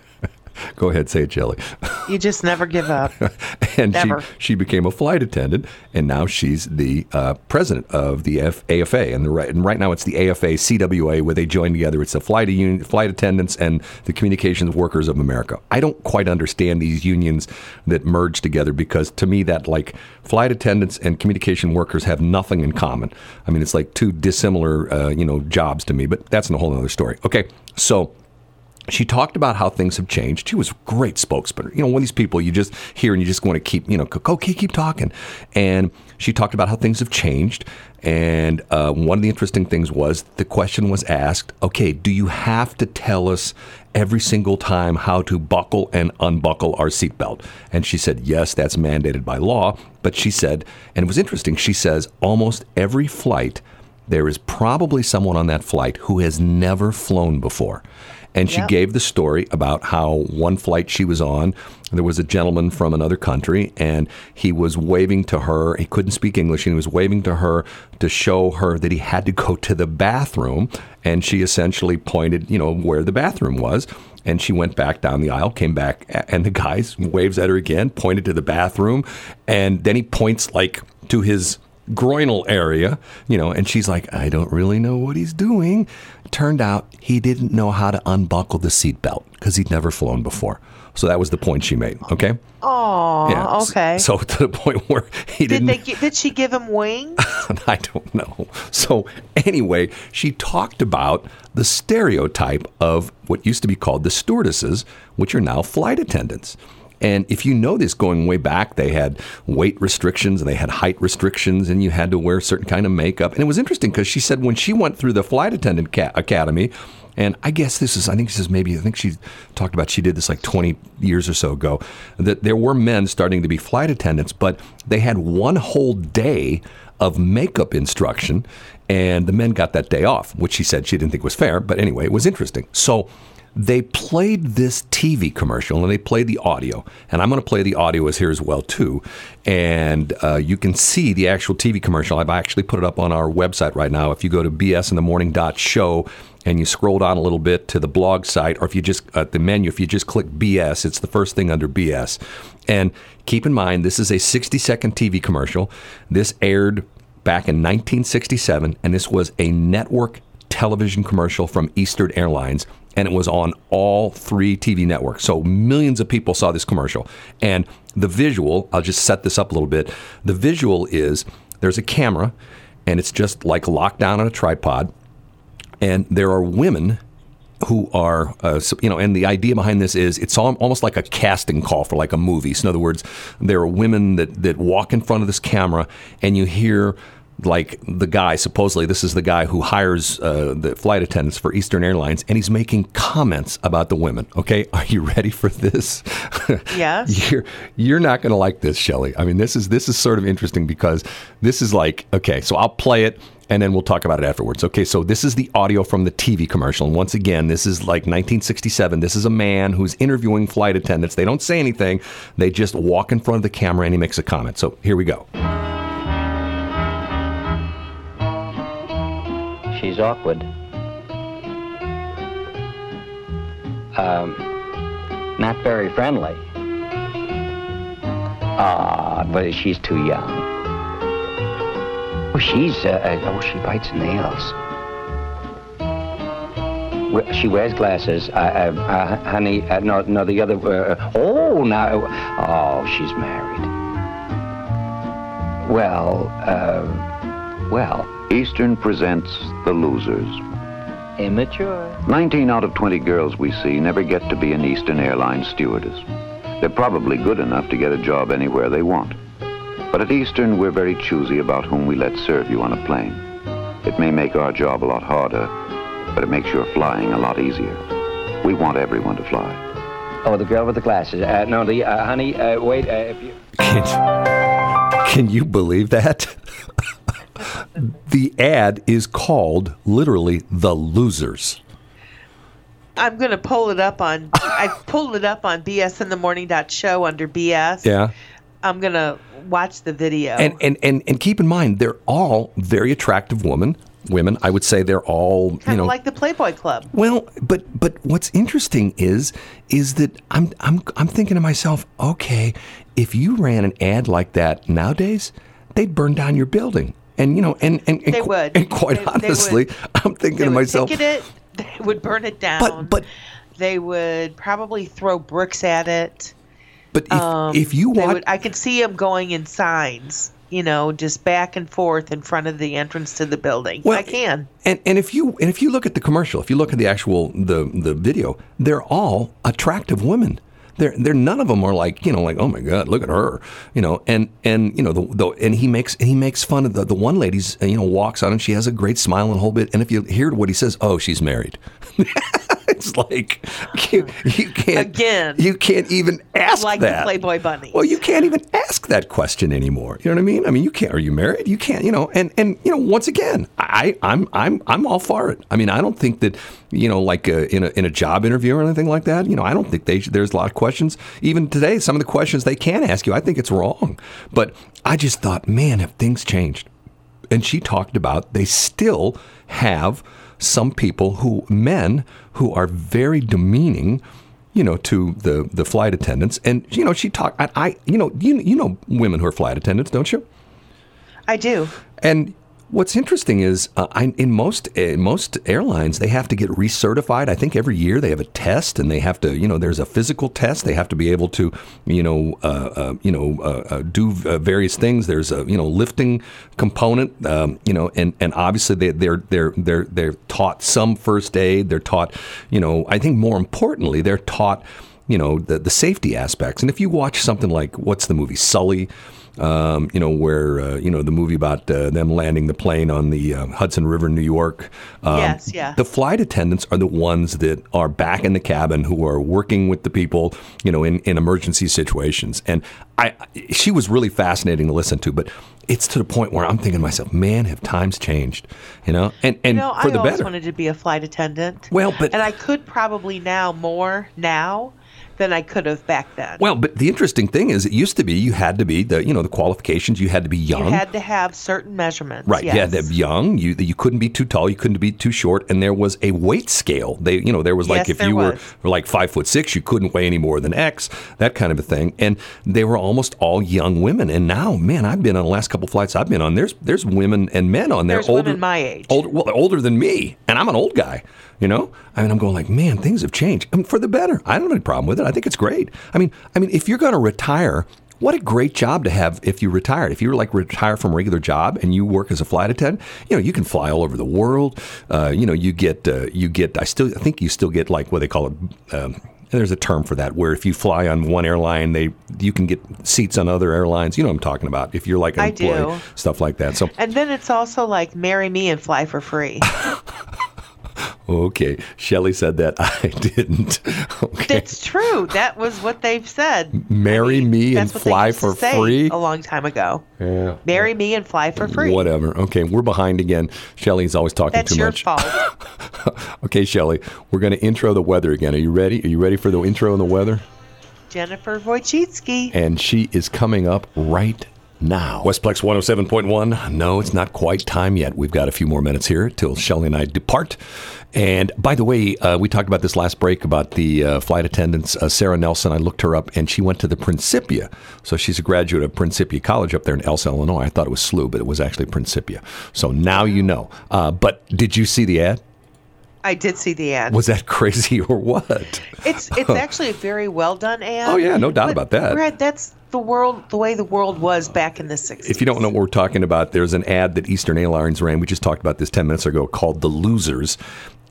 Go ahead, say it, Jelly. You just never give up. and Never. she she became a flight attendant, and now she's the uh, president of the F- AFA. And, the, right- and right now it's the AFA CWA, where they join together. It's the flight union, flight attendants and the communications workers of America. I don't quite understand these unions that merge together because to me that like flight attendants and communication workers have nothing in common. I mean, it's like two dissimilar uh, you know jobs to me. But that's a whole other story. Okay, so she talked about how things have changed. She was a great spokesman. You know, one of these people you just hear and you just want to keep, you know, okay, keep talking. And she talked about how things have changed. And uh, one of the interesting things was the question was asked, okay, do you have to tell us every single time how to buckle and unbuckle our seatbelt? And she said, yes, that's mandated by law. But she said, and it was interesting, she says almost every flight, there is probably someone on that flight who has never flown before. And she Yep. gave the story about how one flight she was on, there was a gentleman from another country, and he was waving to her. He couldn't speak English, and he was waving to her to show her that he had to go to the bathroom. And she essentially pointed, you know, where the bathroom was. And she went back down the aisle, came back, and the guy waves at her again, pointed to the bathroom, and then he points like to his groinal area, you know, and she's like, I don't really know what he's doing. Turned out he didn't know how to unbuckle the seatbelt because he'd never flown before. So that was the point she made. Okay. Oh, S- okay. So to the point where he did didn't. they? Did she give him wings? I don't know. So anyway, she talked about the stereotype of what used to be called the stewardesses, which are now flight attendants. And if you know this going way back, they had weight restrictions and they had height restrictions, and you had to wear a certain kind of makeup. And it was interesting because she said when she went through the flight attendant ca- academy, and I guess this is, I think this is maybe, I think she talked about she did this like 20 years or so ago, that there were men starting to be flight attendants, but they had one whole day of makeup instruction, and the men got that day off, which she said she didn't think was fair. But anyway, it was interesting. So they played this TV commercial and they played the audio. And I'm going to play the audio as here as well too. And uh, you can see the actual TV commercial. I've actually put it up on our website right now. If you go to bsinthemorning.show and you scroll down a little bit to the blog site, or if you just at the menu, if you just click BS, it's the first thing under BS. And keep in mind, this is a 60 second TV commercial. This aired back in 1967, and this was a network television commercial from Eastern Airlines, and it was on all three TV networks. So millions of people saw this commercial. And the visual, I'll just set this up a little bit. The visual is there's a camera, and it's just like locked down on a tripod, and there are women who are, uh, you know, and the idea behind this is it's almost like a casting call for like a movie. So in other words, there are women that, that walk in front of this camera and you hear like the guy supposedly this is the guy who hires uh, the flight attendants for Eastern Airlines, and he's making comments about the women. Okay, are you ready for this? Yes. you're you're not going to like this, Shelley. I mean, this is this is sort of interesting because this is like okay, so I'll play it and then we'll talk about it afterwards. Okay, so this is the audio from the TV commercial. And once again, this is like 1967. This is a man who's interviewing flight attendants. They don't say anything, they just walk in front of the camera and he makes a comment. So here we go. She's awkward. Um, not very friendly. Ah, but she's too young. Oh, she's, uh, uh, oh, she bites nails. She wears glasses. Uh, uh, uh, honey, no, no, the other, oh, now, oh, she's married. Well, well, Eastern presents The Losers. immature. 19 out of 20 girls we see never get to be an Eastern Airlines stewardess. They're probably good enough to get a job anywhere they want. But at Eastern, we're very choosy about whom we let serve you on a plane. It may make our job a lot harder, but it makes your flying a lot easier. We want everyone to fly. Oh, the girl with the glasses. Uh, no, the uh, honey. Uh, wait, uh, if you. Can, can you believe that? the ad is called literally The Losers. I'm gonna pull it up on. I pulled it up on BS in the morning show under BS. Yeah. I'm gonna watch the video. And, and, and, and keep in mind, they're all very attractive women. Women, I would say they're all, you know, of like the Playboy Club. Well, but but what's interesting is is that I'm I'm I'm thinking to myself, okay, if you ran an ad like that nowadays, they'd burn down your building. And you know, and and, and They qu-. And quite They- they honestly, would. I'm thinking They to myself, it. They would burn it down. but but they would probably throw bricks at it. but if Um, if you they want, would, I could see them going in signs. You know, just back and forth in front of the entrance to the building. Well, I can. And and if you and if you look at the commercial, if you look at the actual the the video, they're all attractive women. They're, they're none of them are like you know like oh my god look at her you know and and you know the, the and he makes he makes fun of the the one lady's you know walks on and she has a great smile and whole bit and if you hear what he says oh she's married it's like you, you can't Again. you can't even ask Like that the Playboy bunny. well, you can't even ask that question anymore. You know what I mean? I mean, you can't. Are you married? You can't. You know, and and you know, once again, I I'm I'm I'm all for it. I mean, I don't think that you know, like uh, in a in a job interview or anything like that. You know, I don't think they should, there's a lot of questions. Even today, some of the questions they can ask you, I think it's wrong. But I just thought, man, have things changed? And she talked about they still have some people who men who are very demeaning you know, to the the flight attendants. And you know, she talked. I, I, you know, you you know women who are flight attendants, don't you? I do. And what's interesting is, uh, I, in most most airlines, they have to get recertified. I think every year they have a test, and they have to, you know, there's a physical test. They have to be able to, you know, uh, uh, you know, uh, uh, do uh, various things. There's a, you know, lifting component, um, you know, and and obviously they, they're they're they're they're taught some first aid. They're taught, you know, I think more importantly, they're taught, you know, the the safety aspects. And if you watch something like what's the movie Sully um, you know, where uh, you know the movie about uh, them landing the plane on the uh, Hudson River, New York. Um, Yes, yeah. The flight attendants are the ones that are back in the cabin who are working with the people, you know, in, in emergency situations. And I, she was really fascinating to listen to, but it's to the point where I'm thinking to myself, man, have times changed, you know, and and You know, for I the always better. wanted to be a flight attendant. Well, but- and I could probably now more now than I could have back then. well, but the interesting thing is, it used to be you had to be the you know the qualifications. You had to be young. you had to have certain measurements. Right. Yes. Yeah. They're young. You you couldn't be too tall. You couldn't be too short. And there was a weight scale. They you know there was like Yes, if you was. were like five foot six, you couldn't weigh any more than X. That kind of a thing. And they were almost all young women. And now, man, I've been on the last couple flights I've been on. There's there's women and men on there There's older women my age. older well older than me, and I'm an old guy. You know, I mean, I'm going like, man, things have changed I mean, for the better. I don't have any problem with it. I think it's great. I mean, I mean, if you're going to retire, what a great job to have if you retired. If you were like retire from a regular job and you work as a flight attendant, you know, you can fly all over the world. Uh, you know, you get uh, you get. I still I think you still get like what they call it. Um, there's a term for that where if you fly on one airline, they you can get seats on other airlines. You know what I'm talking about. If you're like an I employee, do. stuff like that. So And then it's also like marry me and fly for free. okay, Shelley said that I didn't. Okay, That's true. That was what they've said. marry me and That's what they fly for free. a long time ago. Yeah. Marry me and fly for free. Whatever. Okay, we're behind again. Shelley's always talking That's too your much. fault. Okay, Shelley, we're going to intro the weather again. Are you ready? Are you ready for the intro and the weather? Jennifer Wojcicki. and she is coming up right now. Westplex 107.1. No, it's not quite time yet. We've got a few more minutes here till Shelley and I depart. And by the way, uh, we talked about this last break about the uh, flight attendants, uh, Sara Nelson. I looked her up, and she went to the Principia. So she's a graduate of Principia College up there in Elsah, Illinois. I thought it was SLU, but it was actually Principia. So now you know. Uh, but did you see the ad? I did see the ad. Was that crazy or what? It's it's actually a very well done ad. Oh, yeah, no doubt But, about that. Brad, that's the world, the way the world was back in the '60s. If you don't know what we're talking about, there's an ad that Eastern Airlines ran. We just talked about this 10 minutes ago called The Losers.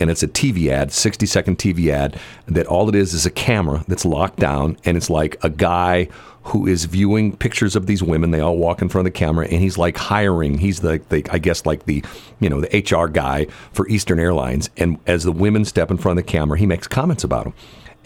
And it's a TV ad, 60 second TV ad, that all it is is a camera that's locked down. And it's like a guy who is viewing pictures of these women. They all walk in front of the camera and he's like hiring. He's the, the I guess, like the, you know, the HR guy for Eastern Airlines. And as the women step in front of the camera, he makes comments about them.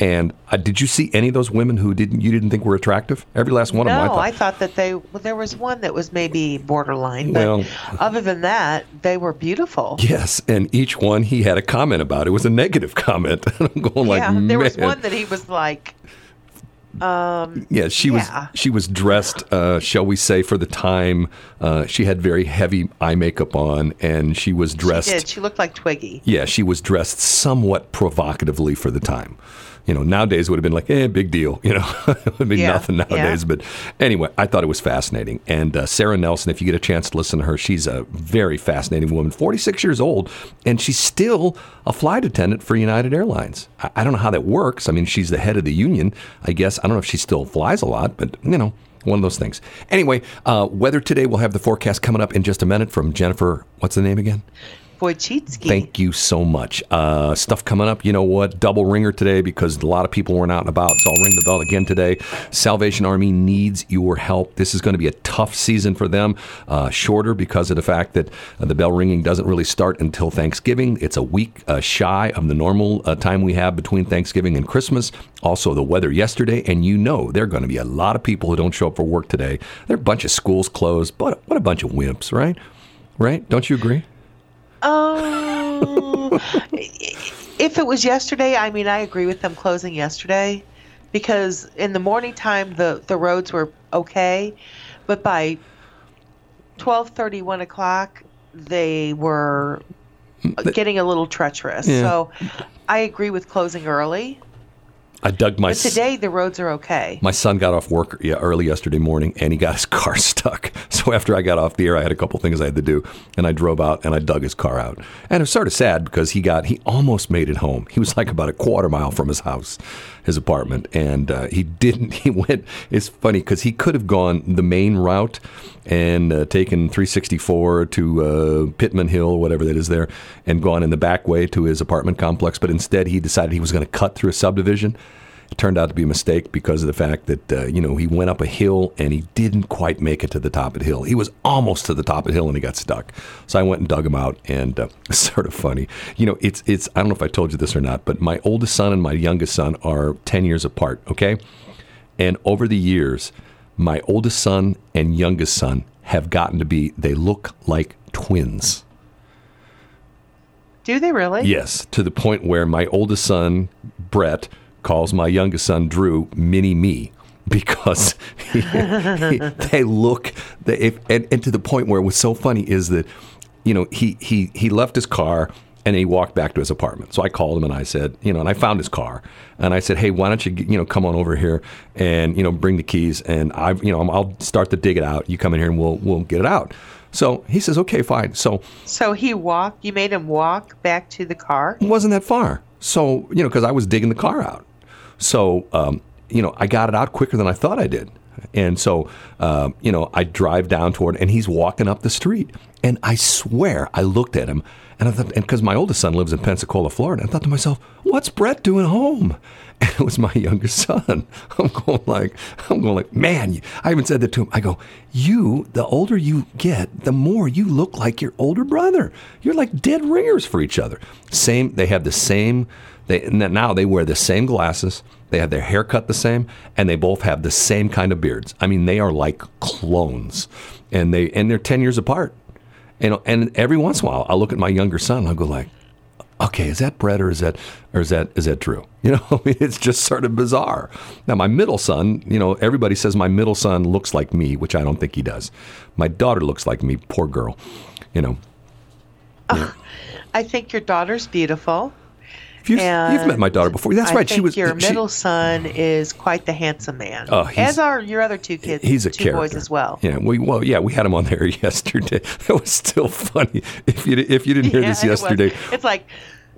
And uh, did you see any of those women who didn't you didn't think were attractive? Every last one of them. no, I I thought. that they. Well, there was one that was maybe borderline, but Well- other than that, they were beautiful. Yes, and each one he had a comment about. It was a negative comment. I'm going like, yeah, there was one that he was like, um, Yeah, she Yeah. was she was dressed, uh, shall we say, for the time. Uh, she had very heavy eye makeup on, and she was dressed. she did. She looked like Twiggy. Yeah, she was dressed somewhat provocatively for the time. You know, nowadays it would have been like, eh, big deal. You know, it would be Yeah, nothing nowadays. yeah. But anyway, I thought it was fascinating. And uh, Sara Nelson, if you get a chance to listen to her, she's a very fascinating woman, 46 years old, and she's still a flight attendant for United Airlines. I, I don't know how that works. I mean, she's the head of the union. I guess I don't know if she still flies a lot, but you know. One of those things. Anyway, uh, weather today. We'll have the forecast coming up in just a minute from Jennifer. What's the name again? Wojcicki. Thank you so much. Uh, stuff coming up. You know what? Double ringer today because a lot of people weren't out and about. So I'll ring the bell again today. Salvation Army needs your help. This is going to be a tough season for them. Uh, shorter because of the fact that uh, the bell ringing doesn't really start until Thanksgiving. It's a week uh, shy of the normal uh, time we have between Thanksgiving and Christmas. Also, the weather yesterday, and you know there are going to be a lot of people who don't show up for work today. There are a bunch of schools closed. But what a bunch of wimps, right? Right? Don't you agree? Um, if it was yesterday, I mean, I agree with them closing yesterday because in the morning time the the roads were okay, but by twelve thirty, one o'clock, they were getting a little treacherous. Yeah. So I agree with closing early. I dug my But today the roads are okay. My son got off work yeah, early yesterday morning and he got his car stuck. So after I got off the air, I had a couple things I had to do and I drove out and I dug his car out. And it was sort of sad because he got, he almost made it home. He was like about a quarter mile from his house, his apartment. And uh, he didn't, he went, it's funny because he could have gone the main route and uh, taken 364 to uh, Pitman Hill, whatever that is there, and gone in the back way to his apartment complex. But instead, he decided he was going to cut through a subdivision. It turned out to be a mistake because of the fact that uh, you know he went up a hill and he didn't quite make it to the top of the hill. He was almost to the top of the hill and he got stuck. So I went and dug him out, and uh, it's sort of funny. You know, it's it's I don't know if I told you this or not, but my oldest son and my youngest son are ten years apart. Okay, and over the years, my oldest son and youngest son have gotten to be they look like twins. Do they really? Yes, to the point where my oldest son, Brett, calls my youngest son, Drew, mini me. Because he- he- they look, they, if, and, and to the point where it was so funny is that, you know, he, he, he left his car and he walked back to his apartment. So I called him and I said, you know, and I found his car and I said, hey, why don't you, you know, come on over here and, you know, bring the keys and I, you know, I'll start to dig it out. You come in here and we'll, we'll get it out. So he says, okay, fine. So So he walked. You made him walk back to the car. it wasn't that far. So, you know, because I was digging the car out. So, um, you know, I got it out quicker than I thought I did. And so, uh, you know, I drive down toward, and he's walking up the street, and I swear I looked at him, and I thought, and because my oldest son lives in Pensacola, Florida, I thought to myself, what's Brett doing home? And it was my youngest son. I'm going like, I'm going like, man, I even said that to him. I go, you, the older you get, the more you look like your older brother. You're like dead ringers for each other. Same, they have the same. They now they wear the same glasses. They have their hair cut the same, and they both have the same kind of beards. I mean, they are like clones, and they and they're ten years apart. And and every once in a while, I look at my younger son, and I go like, okay, is that Brett or is that or is that is that true? You know, I mean, it's just sort of bizarre. Now, my middle son, you know, everybody says my middle son looks like me, which I don't think he does. My daughter looks like me. Poor girl. You know. I think your daughter's beautiful. You've, you've met my daughter before. That's I right. She was your she- middle son is quite the handsome man. Oh, as are your other two kids. He's a two character. boys as well. Yeah, we well, yeah, we had him on there yesterday. That was still funny. If you if you didn't hear Yeah, this it yesterday, It's like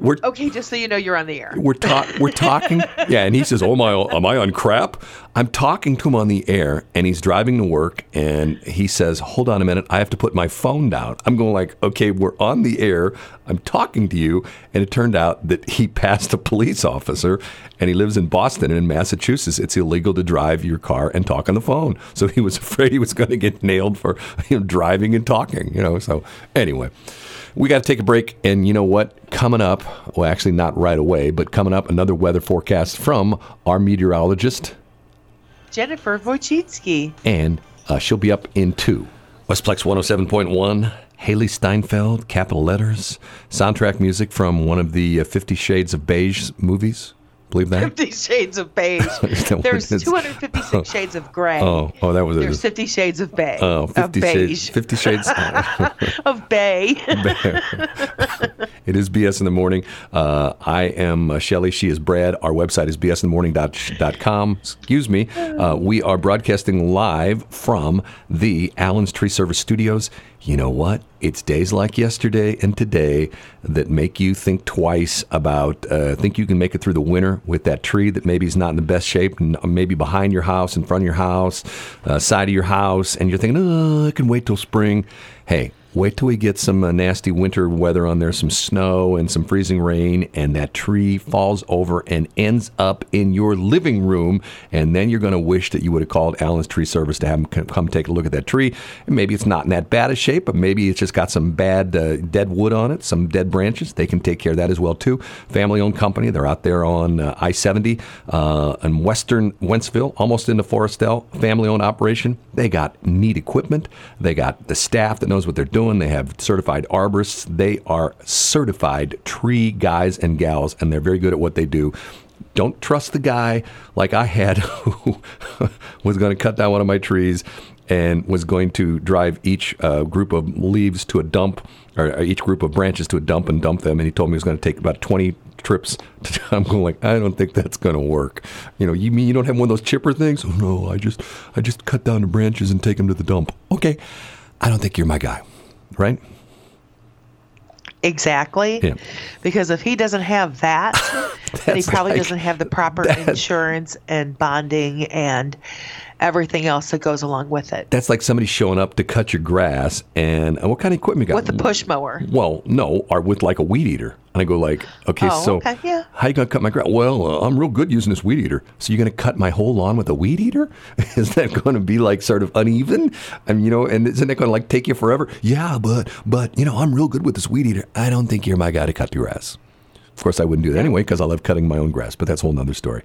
we're okay, just so you know, you're on the air. we're talk we're talking. Yeah, and he says, "Oh my, am I on crap?" I'm talking to him on the air, and he's driving to work, and he says, "Hold on a minute, I have to put my phone down." I'm going like, "Okay, we're on the air. I'm talking to you," and it turned out that he passed a police officer, and he lives in Boston and in Massachusetts. It's illegal to drive your car and talk on the phone, so he was afraid he was going to get nailed for you know, driving and talking. You know, so anyway. We got to take a break, and you know what? Coming up, well, actually, not right away, but coming up, another weather forecast from our meteorologist, Jennifer Wojcicki. and uh, she'll be up in two. Westplex 107.1, Hailee Steinfeld, capital letters, soundtrack music from one of the uh, Fifty Shades of Beige movies. Believe that? Fifty Shades of Beige. Is that what There's it is? 256 shades of gray. Oh, oh, that was it. There's 50 Shades of Bay. Oh, of 50 beige. Shades. 50 Shades. of Bay. It is BS in the morning. Uh, I am uh, Shelley. She is Brad. Our website is bsinthemorning.com. Excuse me. Uh, we are broadcasting live from the Allen's Tree Service Studios. You know what? It's days like yesterday and today that make you think twice about, uh, think you can make it through the winter with that tree that maybe is not in the best shape, maybe behind your house, in front of your house, uh, side of your house, and you're thinking, oh, I can wait till spring. Hey, Wait till we get some uh, nasty winter weather on there, some snow and some freezing rain, and that tree falls over and ends up in your living room. And then you're going to wish that you would have called Allen's Tree Service to have them come take a look at that tree. And maybe it's not in that bad a shape, but maybe it's just got some bad uh, dead wood on it, some dead branches. They can take care of that as well too. Family-owned company. They're out there on uh, I-70 uh, in western Wentzville, almost into Foristell. Family-owned operation. They got neat equipment. They got the staff that knows what they're doing. They have certified arborists. They are certified tree guys and gals, and they're very good at what they do. Don't trust the guy like I had who was going to cut down one of my trees and was going to drive each uh, group of leaves to a dump or each group of branches to a dump and dump them. And he told me he was going to take about 20 trips. I'm going like, I don't think that's going to work. You know, you mean you don't have one of those chipper things? Oh, no, I just, I just cut down the branches and take them to the dump. Okay. I don't think you're my guy, right? Exactly. Yeah. Because if he doesn't have that, then he probably like- doesn't have the proper insurance and bonding and everything else that goes along with it. That's like somebody showing up to cut your grass and, what kind of equipment you got? With a push mower. Well, no, or with like a weed eater. And I go like, okay, Oh, so okay, yeah. how you gonna cut my grass? Well, uh, I'm real good using this weed eater. So you're gonna cut my whole lawn with a weed eater? Is that going to be like sort of uneven? I mean, you know, and isn't it going to like take you forever? Yeah, but but you know, I'm real good with this weed eater. I don't think you're my guy to cut the grass. Of course, I wouldn't do that anyway because I love cutting my own grass. But that's a whole nother story.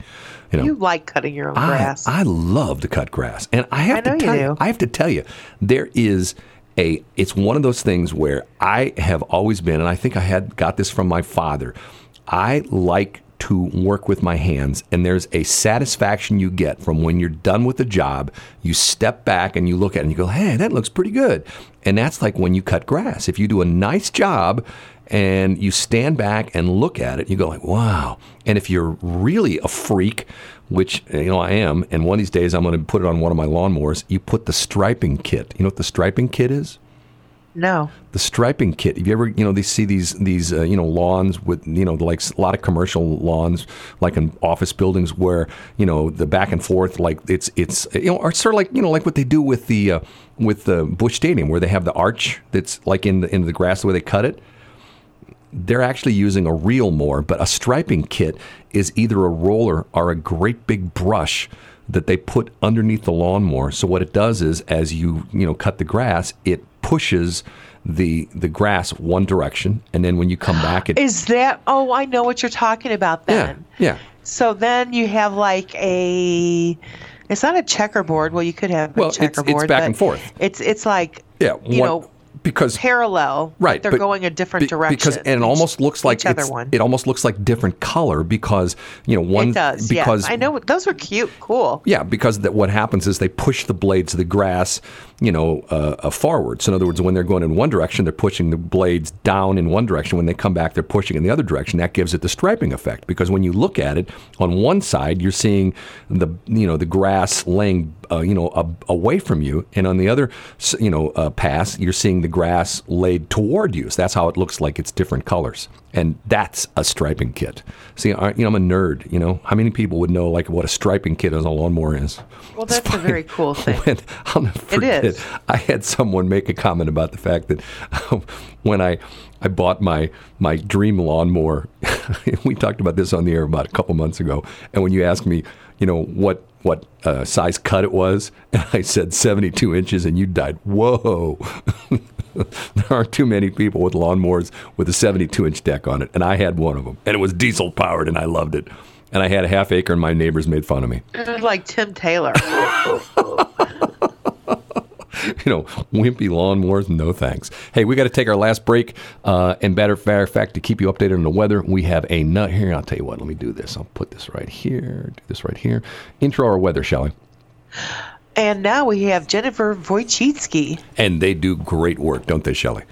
You know, You like cutting your own I, grass. I love to cut grass, and I have I to you tell do. I have to tell you, there is a. It's one of those things where I have always been, and I think I had got this from my father. I like to work with my hands, and there's a satisfaction you get from when you're done with the job. You step back and you look at it and you go, "Hey, that looks pretty good," and that's like when you cut grass. If you do a nice job and you stand back and look at it, you go like, "Wow!" And if you're really a freak, which you know I am, and one of these days I'm going to put it on one of my lawnmowers. You put the striping kit. You know what the striping kit is? No. the striping kit. Have you ever, you know, they see these these uh, you know lawns with you know like a lot of commercial lawns, like in office buildings where you know the back and forth, like it's it's you know, or sort of like you know like what they do with the uh, with the Busch Stadium where they have the arch that's like in the in the grass the way they cut it. They're actually using a real mower, but a striping kit is either a roller or a great big brush that they put underneath the lawnmower. So what it does is, as you you know cut the grass, it pushes the the grass one direction, and then when you come back, it Is that? Oh, I know what you're talking about then. yeah. yeah. So then you have like a. It's not a checkerboard. Well, you could have Well, a it's- it's checkerboard. back and forth. It's it's like Yeah, you one- know because parallel. but right They're going a different be- direction. because and it each- almost looks like other one. it almost looks like different color because you know one it does. because yes. I know those are cute. Cool. Yeah, because that what happens is they push the blades of the grass, you know, uh, uh, forward. So in other words, when they're going in one direction, they're pushing the blades down in one direction. When they come back, they're pushing in the other direction. That gives it the striping effect. Because when you look at it on one side, you're seeing the you know the grass laying uh, you know a, away from you, and on the other you know uh, pass, you're seeing the grass laid toward you. So that's how it looks like it's different colors. And that's a striping kit. See, I, you know, I'm a nerd. You know, how many people would know like what a striping kit on a lawnmower is? Well, that's a very cool thing. when I'll never forget. is. I had someone make a comment about the fact that when I I bought my my dream lawnmower, we talked about this on the air about a couple months ago, and when you asked me, you know what what uh, size cut it was, and I said 72 inches, and you died. Whoa. there aren't too many people with lawnmowers with a 72 inch deck on it, and I had one of them, and it was diesel powered, and I loved it. And I had a half acre, and my neighbors made fun of me. It was like Tim Taylor. you know, wimpy lawnmowers, no thanks. Hey, we got to take our last break. Uh, and better matter fact, to keep you updated on the weather, we have a nut here. I'll tell you what, let me do this. I'll put this right here, do this right here. Intro our weather, shall we? And now we have Jennifer Wojcicki. And they do great work, don't they, Shelley?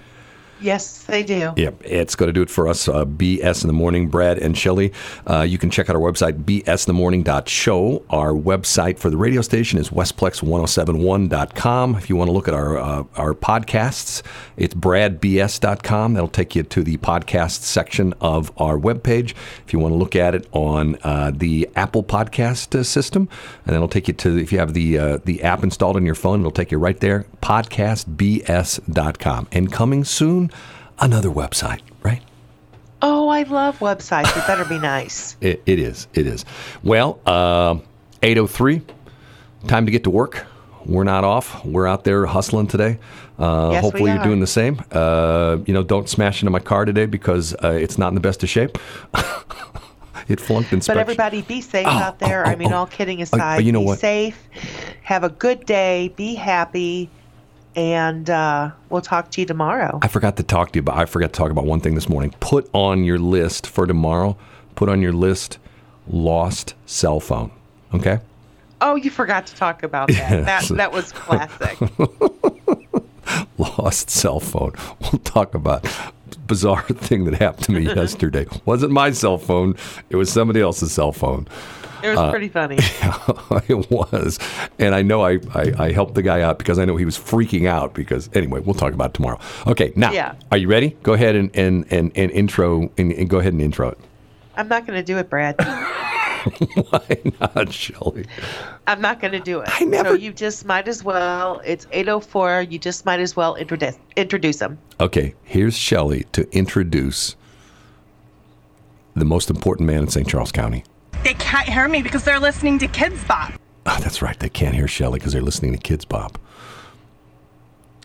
Yes, they do. Yep, it's going to do it for us. Uh, BS in the morning, Brad and Shelley. Uh, you can check out our website, bsinthemorning.show. Our website for the radio station is westplex1071.com. If you want to look at our uh, our podcasts, it's bradbs.com. That'll take you to the podcast section of our webpage. If you want to look at it on uh, the Apple podcast uh, system, and that'll take you to if you have the uh, the app installed on your phone, it'll take you right there. Podcastbs.com. And coming soon, another website, right? Oh, I love websites. It better be nice. It, it is. It is. Well, uh, 803, time to get to work. We're not off. We're out there hustling today. Uh, Yes, we hopefully, you're doing the same. Uh, you know, don't smash into my car today because uh, it's not in the best of shape. it flunked But everybody be safe Oh, out there. oh, I mean, oh, all kidding oh, aside, you know be what? safe. Have a good day. Be happy. And uh, we'll talk to you tomorrow. I forgot to talk to you about. I forgot to talk about one thing this morning. Put on your list for tomorrow. Put on your list lost cell phone. Okay. Oh, you forgot to talk about that. That that was classic. lost cell phone. We'll talk about bizarre thing that happened to me yesterday. Wasn't my cell phone. It was somebody else's cell phone. It was Uh, pretty funny. it was, and I know I, I I helped the guy out because I know he was freaking out. Because anyway, we'll talk about it tomorrow. Okay, now Yeah. are you ready? Go ahead and and and, and intro and, and go ahead and intro it. I'm not going to do it, Brad. Why not, Shelley? I'm not going to do it. I never- So you just might as well. It's 8:04. You just might as well introduce introduce them. Okay, here's Shelley to introduce the most important man in St. Charles County. They can't hear me because they're listening to Kidz Bop. Oh, that's right. They can't hear Shelley because they're listening to Kidz Bop.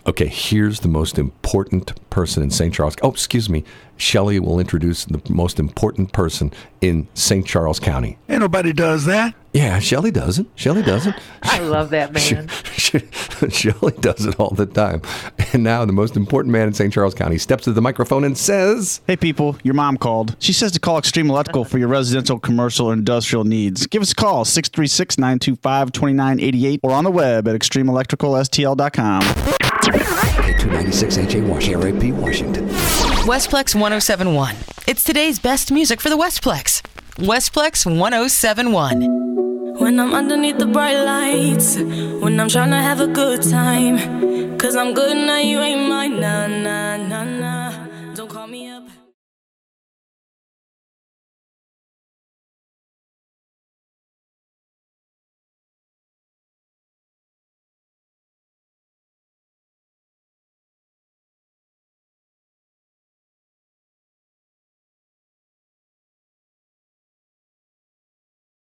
Okay, here's the most important person in St. Charles. Oh, excuse me. Shelley will introduce the most important person in St. Charles County. Ain't nobody does that. Yeah, Shelley doesn't. Shelley doesn't. I love that man. Shelley does it all the time. And now the most important man in St. Charles County steps to the microphone and says, Hey people, your mom called. She says to call Extreme Electrical for your residential, commercial, or industrial needs. Give us a call, 636-925-2988 or on the web at extremeelectricalstl.com. K296 HA Washington, RAP Washington. Westplex 1071. It's today's best music for the Westplex. Westplex 1071. When I'm underneath the bright lights, when I'm trying to have a good time. Cause I'm good now, you ain't mine. Nah, nah, nah, nah.